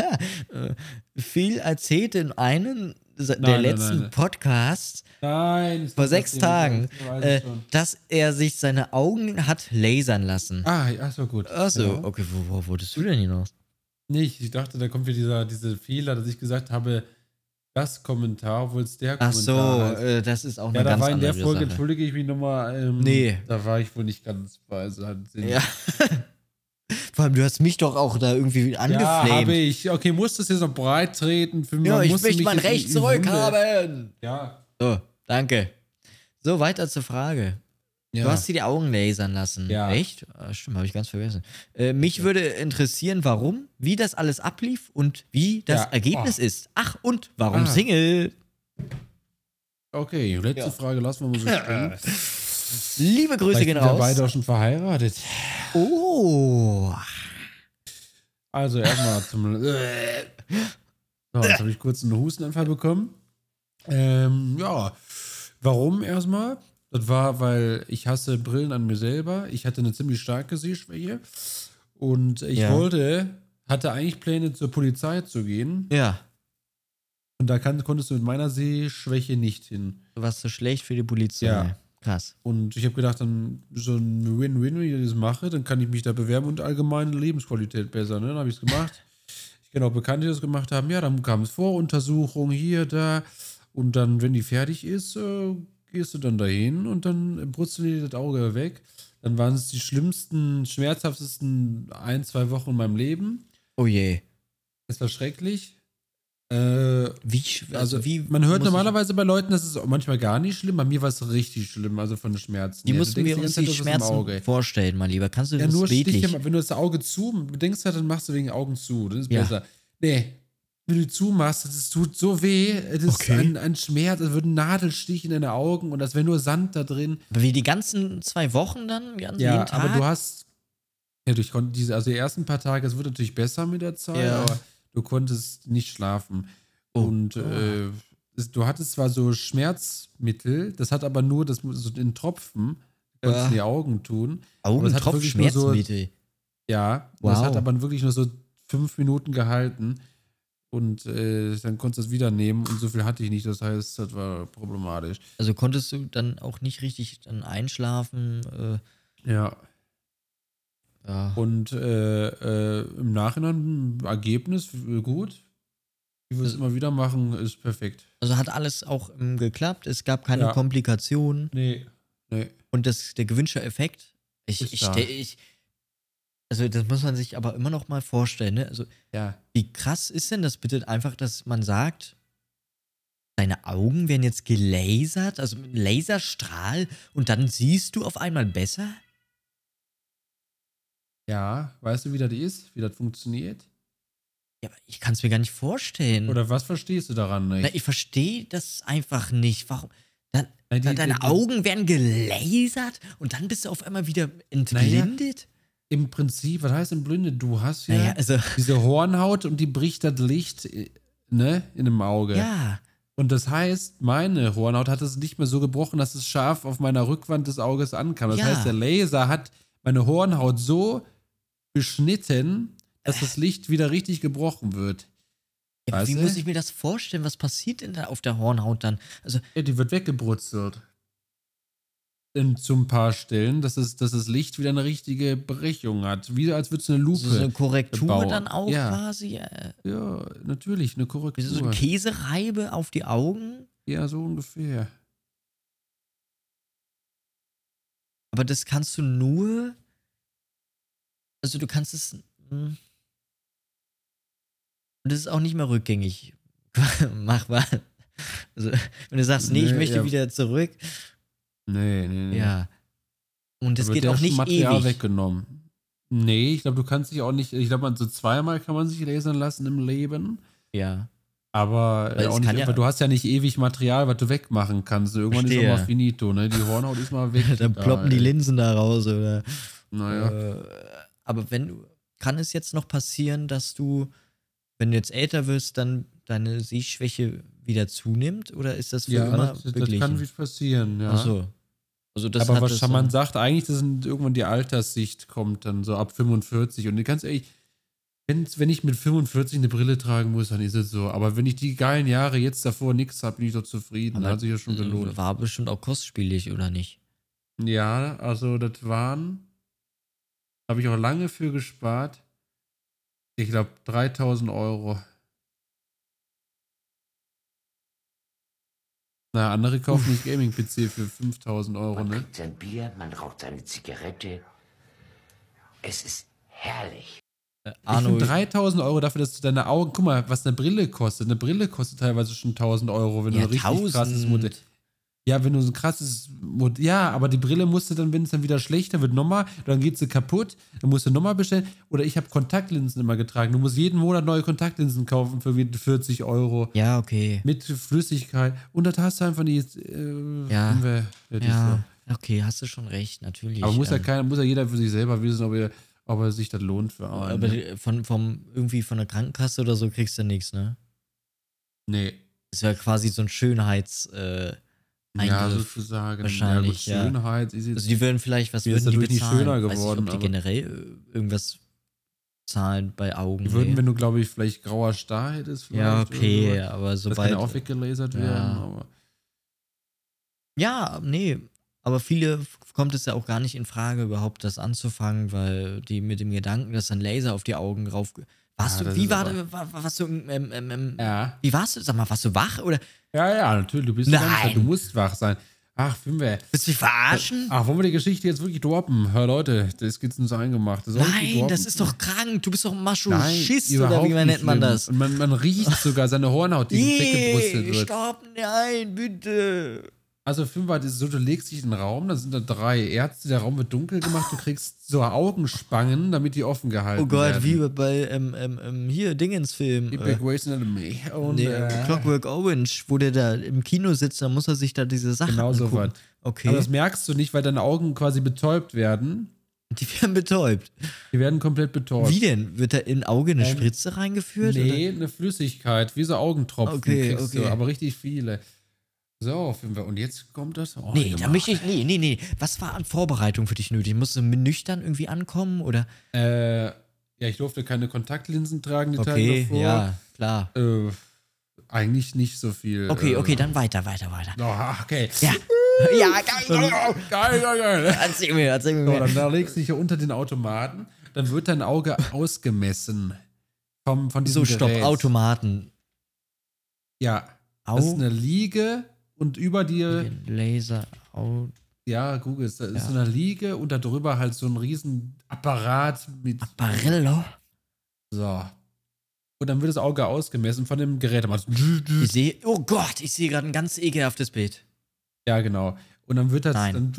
äh, Phil erzählt in einem der nein, letzten nein. Podcasts Nein. ist vor sechs. Tagen, äh, dass er sich seine Augen hat lasern lassen. Ah, ach so, gut. Achso, Ja. okay, wo, wo wolltest du denn hinaus? Nicht, ich dachte, da kommt wieder dieser, diese Fehler, dass ich gesagt habe, das Kommentar, obwohl es der Ach Kommentar so, heißt. äh, das ist auch Ja, eine da ganz war in der andere Folge, Sache. entschuldige ich mich nochmal, ähm, Nee. da war ich wohl nicht ganz bei. Also. Ja. Vor allem, du hast mich doch auch da irgendwie Ja, habe angeflamed. ich. Okay, muss das jetzt noch breit treten? Für Ja, man ich möchte mich mein Recht zurückhaben. Ja. So, danke. So, weiter zur Frage. ja. Du hast dir die Augen lasern lassen. Ja. Echt? Ah, stimmt, habe ich ganz vergessen. Äh, mich würde interessieren, warum, wie das alles ablief und wie das Ja. Ergebnis Oh. ist. Ach, und warum Ah. Single? Okay, letzte Ja. Frage lassen wir mal so stehen. Liebe Grüße Vielleicht gehen sind wir raus. beide auch schon verheiratet. Oh. Also erstmal zum. So, jetzt habe ich kurz einen Hustenanfall bekommen. Ähm, ja, warum erstmal? Das war, weil ich hasse Brillen an mir selber. Ich hatte eine ziemlich starke Sehschwäche. Und ich Ja. wollte, hatte eigentlich Pläne zur Polizei zu gehen. Ja, Und da kann, konntest du mit meiner Sehschwäche nicht hin. du warst so schlecht für die Polizei. Ja. Krass. Und ich habe gedacht, dann so ein Win-Win, wenn ich das mache, dann kann ich mich da bewerben und allgemeine Lebensqualität besser. Ne? Dann habe ich es gemacht. Ich kenne auch Bekannte, die das gemacht haben. Ja, dann kam es Voruntersuchung hier, da. Und dann, wenn die fertig ist, äh, gehst du dann dahin und dann brutzeln die das Auge weg. Dann waren es die schlimmsten, schmerzhaftesten ein, zwei Wochen in meinem Leben. Oh je. Es war schrecklich. Äh, Wie, also, wie man hört normalerweise bei Leuten, das ist manchmal gar nicht schlimm. Bei mir war es richtig schlimm, also von den Schmerzen. Her. Du mussten wir die uns die das ist Schmerzen Auge. vorstellen, mein Lieber? Kannst du Ja, das nur bildlich? Stiche, wenn du das Auge zu denkst, dann machst du wegen Augen zu. Das ist Ja. besser. Nee, wenn du die zumachst, das tut so weh. Es ist Okay. ein, ein Schmerz, es wird ein Nadelstich in deine Augen und das wäre nur Sand da drin. Wie die ganzen zwei Wochen dann? Ja, jeden Tag? aber du hast. Ja, durch diese, also die ersten paar Tage, es wird natürlich besser mit der Zeit, Ja. aber du konntest nicht schlafen. Oh. Und äh, es, du hattest zwar so Schmerzmittel, das hat aber nur das so in Tropfen, konntest Ja. in die Augen tun. Aber es hat Augentropf wirklich nur so- Schmerzmittel. Ja, das Wow. hat aber wirklich nur so fünf Minuten gehalten. Und äh, dann konntest du es wieder nehmen und so viel hatte ich nicht. Das heißt, das war problematisch. Also konntest du dann auch nicht richtig dann einschlafen? Äh, Ja. Ja. Und äh, äh, im Nachhinein Ergebnis äh, gut. Wie wir es immer wieder machen, ist perfekt. Also hat alles auch ähm, geklappt. Es gab keine Ja. Komplikationen. Nee. Nee. Und das, der gewünschte Effekt, ich, Ist ich, da. ich, also das muss man sich aber immer noch mal vorstellen, ne? Also Ja. wie krass ist denn das bitte einfach, dass man sagt, deine Augen werden jetzt gelasert, also mit einem Laserstrahl und dann siehst du auf einmal besser? Ja, weißt du, wie das ist? Wie das funktioniert? Ja, aber ich kann es mir gar nicht vorstellen. Oder was verstehst du daran nicht? Na, ich verstehe das einfach nicht. Warum? Dann, Nein, die- dann deine die- die- Augen werden gelasert und dann bist du auf einmal wieder entblindet? Im Prinzip, was heißt denn Blinde? Du hast ja, Naja, also, diese Hornhaut und die bricht das Licht äh, ne, in dem Auge. ja. Und das heißt, meine Hornhaut hat es nicht mehr so gebrochen, dass es scharf auf meiner Rückwand des Auges ankam. Das Ja. heißt, der Laser hat meine Hornhaut so beschnitten, dass das Licht wieder richtig gebrochen wird. Ja, wie du? muss ich mir das vorstellen? Was passiert denn da auf der Hornhaut dann? Also, Ja, die wird weggebrutzelt. In ein paar Stellen, dass, es, dass das Licht wieder eine richtige Brechung hat. Wie als würde es eine Lupe. so eine Korrektur bauen. dann auch Ja. quasi? Äh, ja, natürlich, eine wie so Korrektur. eine Käsereibe auf die Augen? ja, so ungefähr. Aber das kannst du nur. Also, du kannst es. hm. Und das ist auch nicht mehr rückgängig machbar. Also, wenn du sagst, nee, ich Nee, möchte ja. wieder zurück. Nee, nee, nee. Ja. Und wird geht auch nicht Material ewig. weggenommen. Nee, ich glaube, du kannst dich auch nicht, ich glaube, man so zweimal kann man sich lasern lassen im Leben. Ja. Aber äh, auch es nicht, ja- du hast ja nicht ewig Material, was du wegmachen kannst. Irgendwann ist Verstehe. auch mal finito, ne? Die Hornhaut ist mal weg. Dann Da, ploppen die ey. Linsen da raus, oder? Naja. Äh, aber wenn du, kann es jetzt noch passieren, dass du, wenn du jetzt älter wirst, dann deine Sehschwäche wieder zunimmt? Oder ist das für ja, immer das, das kann wie passieren, ja. Ach so. Also das aber was man sagt, eigentlich, dass irgendwann die Alterssicht kommt, dann so ab 45. Und ganz ehrlich, Wenn, wenn ich mit 45 eine Brille tragen muss, dann ist es so. Aber wenn ich die geilen Jahre jetzt davor nichts habe, bin ich doch zufrieden. Aber, hat sich ja schon äh, gelohnt. War bestimmt auch kostspielig, oder nicht? Ja, also das waren, habe ich auch lange für gespart. Ich glaube 3000 Euro. Na, andere kaufen nicht Gaming-PC für 5000 Euro, Man ne? trinkt sein Bier, man raucht seine Zigarette. Es ist herrlich. Äh, Ich Arno, finde 3000 Euro dafür, dass du deine Augen, guck mal, was eine Brille kostet. Eine Brille kostet teilweise schon 1000 Euro, wenn ja, du ein richtig krasses Modell. 1000. Ja, wenn du so ein krasses. Ja, aber die Brille musst du dann, wenn es dann wieder schlechter wird, nochmal, dann geht sie kaputt, dann musst du nochmal bestellen. Oder ich habe Kontaktlinsen immer getragen. Du musst jeden Monat neue Kontaktlinsen kaufen für 40 Euro. Ja, okay. Mit Flüssigkeit. Und das hast du einfach nicht. Äh, Ja. wir- ist Ja, okay, hast du schon recht, natürlich. so. Aber muss ja, ähm, keiner, muss ja jeder für sich selber wissen, ob er, ob er sich das lohnt für einen. aber ne? von, vom, irgendwie von der Krankenkasse oder so kriegst du nichts, ne? Nee. Das wäre quasi so ein Schönheits. Äh, Ja, sozusagen. wahrscheinlich, ja, gut, Schönheit ist jetzt. Also die würden vielleicht, was würden die dadurch nicht bezahlen? schöner Weiß geworden, nicht, ob die generell äh, irgendwas zahlen bei Augen. die würden, wenn du, glaube ich, vielleicht grauer Star hättest. Vielleicht ja, okay, sowas. aber Das kann sobald. ja auch weggelasert Ja. werden. Aber Ja, nee. Aber viele kommt es ja auch gar nicht in Frage, überhaupt das anzufangen, weil die mit dem Gedanken, dass ein Laser auf die Augen rauf. Warst Ja, du, wie war, war, warst du, ähm, ähm, ähm, ja. wie warst du, sag mal, warst du wach oder Ja, ja, natürlich. Du bist Nein. Du musst wach sein. Ach, Fimbe. willst du mich verarschen? Ach, wollen wir die Geschichte jetzt wirklich droppen? Hör Leute, das geht's uns eingemacht. Das Nein, das ist doch krank. Du bist doch Masochist oder wie man nennt man das? Und man, man riecht sogar seine Hornhaut, die weggebrüstet Nee, wird. stopp, nein, bitte. Also das ist so, du legst dich in den Raum, da sind da drei Ärzte, der Raum wird dunkel gemacht, du kriegst so Augenspangen, damit die offen gehalten Oh Gott, werden. wie bei ähm, ähm, ähm, hier Dingens-Film. Wie Äh, bei Grey's Anatomy. Und, nee, äh, Clockwork Orange, wo der da im Kino sitzt, da muss er sich da diese Sachen Genau so angucken. was. Okay, Aber das merkst du nicht, weil deine Augen quasi betäubt werden. die werden betäubt. Die werden komplett betäubt. Wie denn? Wird da in Auge eine Ähm, Spritze reingeführt? Nee, eine Flüssigkeit, wie so Augentropfen Okay, kriegst du, okay. aber richtig viele. So, Fimba, und jetzt kommt das. Oh? Nee, da möchte ich. Nee, nee, nee. Was war an Vorbereitung für dich nötig? Musst du nüchtern irgendwie ankommen? Oder? Äh, ja, ich durfte keine Kontaktlinsen tragen die Tage Okay, davor. ja, klar. Äh, eigentlich nicht so viel. Okay, äh, okay, dann weiter, weiter, weiter. Oh, okay. Ja. ja, geil, geil. Geil, geil. Erzähl mir, erzähl mir So, dann da legst du dich hier unter den Automaten, dann wird dein Auge ausgemessen. Vom, von diesem So, stopp, Gerät. Automaten. Ja, das ist Au. eine Liege und über dir, Laser, Au. ja, Google, ist Ja. so eine Liege und da drüber halt so ein riesen Apparat mit, Barello. so. Und dann wird das Auge ausgemessen von dem Gerät. Ich sehe, oh Gott, ich sehe gerade ein ganz ekelhaftes Bild. Ja, genau. Und dann wird das Nein. dann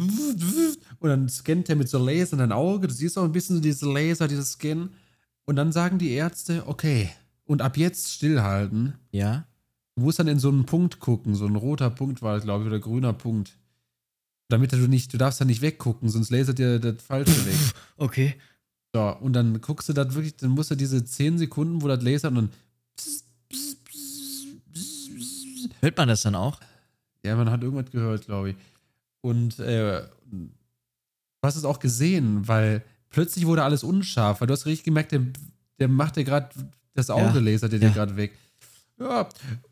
und dann scannt er mit so Laser dein Auge. Du siehst auch ein bisschen diese Laser, dieses Scan. Und dann sagen die Ärzte, okay, und ab jetzt stillhalten. Ja? Du musst dann in so einen Punkt gucken, so ein roter Punkt war das, glaube ich, oder grüner Punkt. Damit du nicht, du darfst da nicht weggucken, sonst lasert dir das Falsche weg. Okay. So, und dann guckst du das wirklich, dann musst du diese 10 Sekunden, wo das lasert und dann. Hört man das dann auch? Ja, man hat irgendwas gehört, glaube ich. Und äh, du hast es auch gesehen, weil plötzlich wurde alles unscharf, weil du hast richtig gemerkt, der, der macht dir gerade das Auge Ja. lasert dir dir Ja. gerade weg. Ja.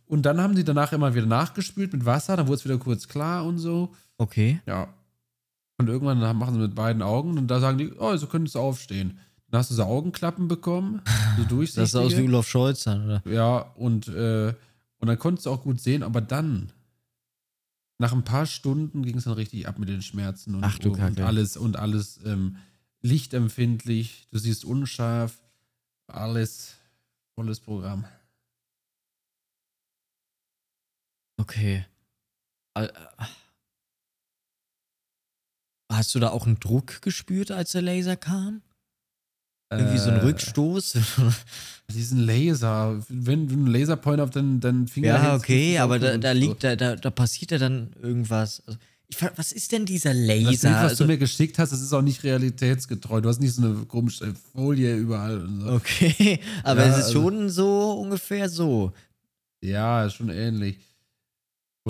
Und dann haben sie danach immer wieder nachgespült mit Wasser, dann wurde es wieder kurz klar und so. Okay. Ja. Und irgendwann machen sie mit beiden Augen und da sagen die, oh, so könntest du aufstehen. Dann hast du so Augenklappen bekommen, so durchsichtige. Das sah aus wie Olaf Scholz dann, oder? Ja, und, äh, und dann konntest du auch gut sehen, aber dann, nach ein paar Stunden ging es dann richtig ab mit den Schmerzen und, Ach du und Kacke. alles und alles ähm, lichtempfindlich, du siehst unscharf, alles volles Programm. Okay. Äh. Hast du da auch einen Druck gespürt, als der Laser kam? Irgendwie so ein Äh, Rückstoß? Diesen Laser, wenn du einen Laserpointer auf deinen, deinen Finger ja, hältst, okay, kriegst du aber auch da, da liegt, da, da, da passiert ja dann irgendwas. Also, ich, fra- was ist denn dieser Laser? Das Bild, was also, du mir geschickt hast, das ist auch nicht realitätsgetreu. Du hast nicht so eine komische Folie überall. Und so. okay, aber Ja, es ist also- schon so ungefähr so. Ja, ist schon ähnlich.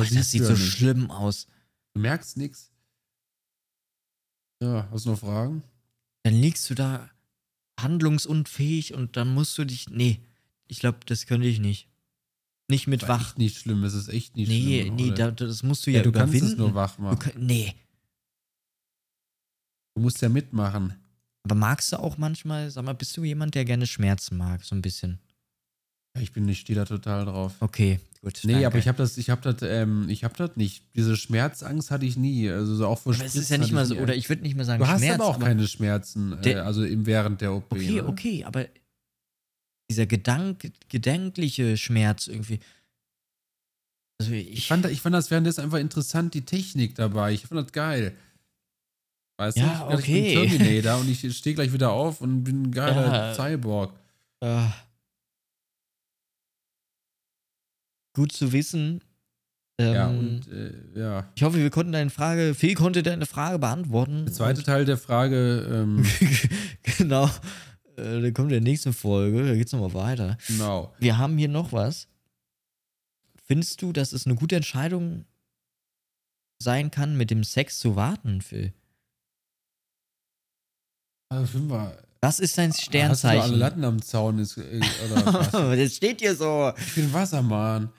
Ach, das sieht du so nicht. schlimm aus. Du merkst nichts. Ja, hast du noch Fragen? Dann liegst du da. handlungsunfähig und dann musst du dich. Nee, ich glaube, das könnte ich nicht. Nicht mit War wach. echt nicht schlimm, es ist echt nicht Nee, schlimm. nee, oder? da, das musst du ja, ja, du kannst überwinden. es nur wach Du machen. kann, nee. Du musst ja mitmachen. Aber magst du auch manchmal, sag mal, bist du jemand, der gerne Schmerzen mag, so ein bisschen? Ja, Ich bin, ich stehe da total drauf. Okay, gut. Nee, danke. aber ich habe das, ich habe das, ähm, ich habe das nicht. Diese Schmerzangst hatte ich nie. Also so auch vor Aber es ist ja nicht mal so, oder ich würde nicht mal sagen Du hast Schmerz, aber auch keine Schmerzen, äh, also im, während der OP. Okay, ne? okay, aber dieser Gedank, gedankliche Schmerz irgendwie. Also ich, Ich fand, ich fand das währenddessen einfach interessant, die Technik dabei. Ich fand das geil. Weißt Ja, du, ich, okay. ich bin Terminator und ich stehe gleich wieder auf und bin ein geiler Ja. Cyborg. äh, gut zu wissen. Ähm, ja, und äh, ja. ich hoffe, wir konnten deine Frage, Phil konnte deine Frage beantworten. Der zweite Teil der Frage, ähm, genau. Äh, dann kommt in der nächsten Folge, da geht's nochmal weiter. genau. Wir haben hier noch was. Findest du, dass es eine gute Entscheidung sein kann, mit dem Sex zu warten, Phil? Also Fünfer. Das ist dein Hast du alle Sternzeichen. Latten am Zaun? Ist, äh, oder was? das steht hier so. Ich bin Wassermann.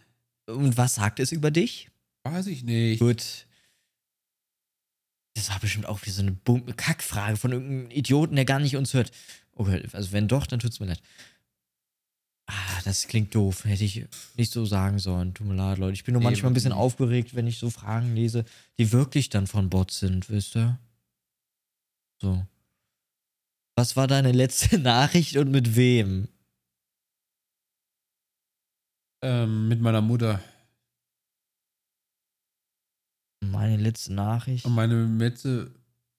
Und was sagt es über dich? Weiß ich nicht. Gut. Das war bestimmt auch wie so eine Kackfrage von irgendeinem Idioten, der gar nicht uns hört. Okay, also wenn doch, dann tut's mir leid. Ah, das klingt doof. Hätte ich nicht so sagen sollen. Tut mir leid, Leute. Ich bin nur Nee, manchmal ein bisschen aufgeregt, wenn ich so Fragen lese, die wirklich dann von Bots sind, wisst ihr? So. Was war deine letzte Nachricht und mit wem? Ähm, mit meiner Mutter. Meine letzte Nachricht. Und meine letzte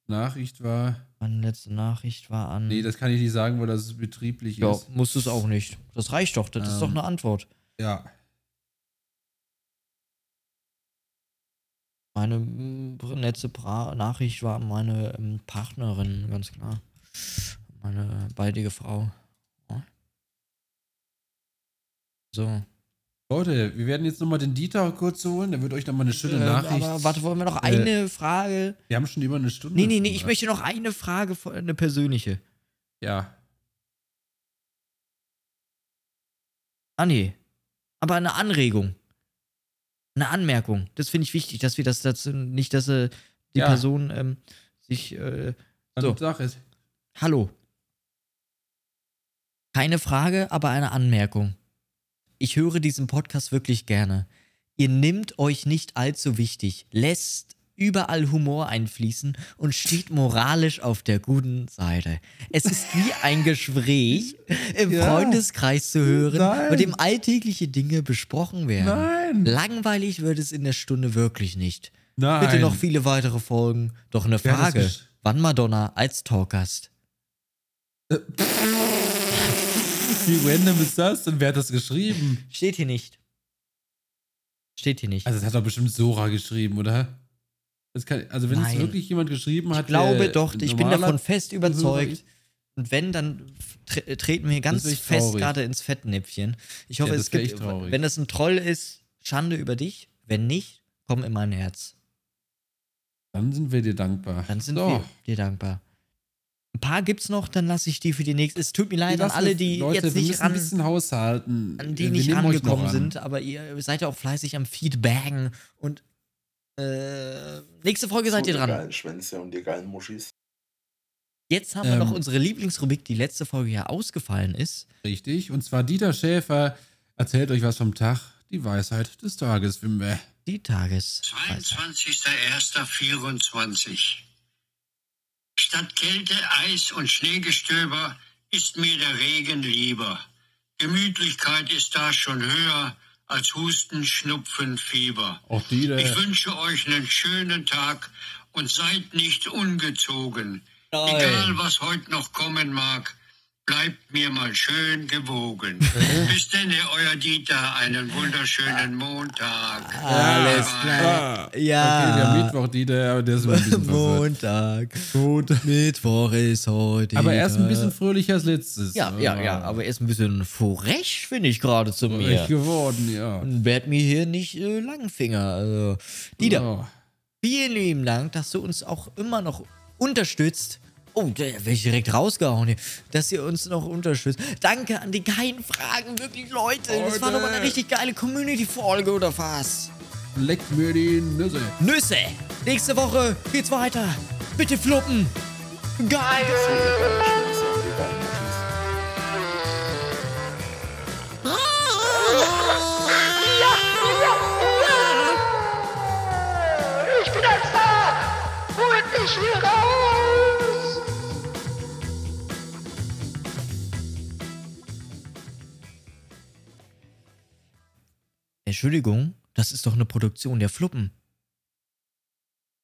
Nachricht war. Meine letzte Nachricht war an. Nee, das kann ich nicht sagen, weil das betrieblich ja, ist. musst du es auch nicht. Das reicht doch. Das ist doch Ähm. eine Antwort. Ja. Meine mm, letzte pra Nachricht war an meine ähm, Partnerin, ganz klar. Meine baldige Frau. Ja. So. Leute, wir werden jetzt nochmal den Dieter kurz holen. Der wird euch nochmal eine schöne Ähm, Nachricht. aber warte, wollen wir noch Äh, eine Frage? Wir haben schon über eine Stunde. Nee, nee, nee, ich möchte noch eine Frage, eine persönliche. Ja. Ah, nee. Aber eine Anregung. Eine Anmerkung. Das finde ich wichtig, dass wir das dazu, nicht, dass äh, die Ja. Person ähm, sich äh, So. sag es. Hallo. Keine Frage, aber eine Anmerkung. Ich höre diesen Podcast wirklich gerne. Ihr nimmt euch nicht allzu wichtig, lässt überall Humor einfließen und steht moralisch auf der guten Seite. Es ist wie ein Gespräch im Ja. Freundeskreis zu hören, Nein. bei dem alltägliche Dinge besprochen werden. Nein. Langweilig wird es in der Stunde wirklich nicht. Nein. Bitte noch viele weitere Folgen. Doch eine Frage. gesch- Wann Madonna als Talkgast? Wie random ist das? Und wer hat das geschrieben? Steht hier nicht. Steht hier nicht. Also, das hat doch bestimmt Sora geschrieben, oder? Kann, also, wenn Nein. es wirklich jemand geschrieben ich hat. glaube der doch, ich bin davon fest überzeugt. Und wenn, dann tre treten wir ganz fest gerade ins Fettnäpfchen. Ich hoffe, Ja, es gibt, wenn das ein Troll ist, Schande über dich. Wenn nicht, komm in mein Herz. Dann sind wir dir dankbar. Dann sind So. wir dir dankbar. Ein paar gibt's noch, dann lasse ich die für die nächste. Es tut mir leid an alle, die Leute, jetzt nicht ran, ein bisschen haushalten. an die Wir nicht nehmen euch noch rangekommen an. sind, aber ihr seid ja auch fleißig am Feedbacken und äh, nächste Folge seid so, ihr die dran. geilen Schwänze und die geilen Muschis. Jetzt haben wir noch Ähm. unsere Lieblingsrubrik, die letzte Folge ja ausgefallen ist. Richtig. Und zwar Dieter Schäfer erzählt euch was vom Tag. Die Weisheit des Tages, Wimbe. Die Tages. 22.01.24. Statt Kälte, Eis und Schneegestöber ist mir der Regen lieber. Gemütlichkeit ist da schon höher als Husten, Schnupfen, Fieber. Auch Dieter. Ich wünsche euch einen schönen Tag und seid nicht ungezogen. Nein. Egal was heute noch kommen mag, bleibt mir mal schön gewogen. Bis denn, euer Dieter, einen wunderschönen Montag. Alles Bye, bye. klar. Okay, der Ja. Mittwoch, Dieter, aber der ist ein. Montag. Gut. Mittwoch ist heute. Aber er ist ein bisschen fröhlicher als letztes. Ja, ja, ja, aber er ist ein bisschen frech, finde ich gerade zu mir. Echt geworden, ja. Und werd mir hier nicht äh, Langfinger. Also, Dieter, Oh. vielen lieben Dank, dass du uns auch immer noch unterstützt Oh, da werde ich direkt rausgehauen hier, dass ihr uns noch unterstützt. Danke an die keinen Fragen, wirklich Leute. Das war doch mal eine richtig geile Community-Folge oder was? Leckt mir die Nüsse. Nüsse. Nächste Woche geht's weiter. Bitte fluppen. Geil. Ich bin ein Star! Holt mich hier raus! Entschuldigung, das ist doch eine Produktion der Fluppen.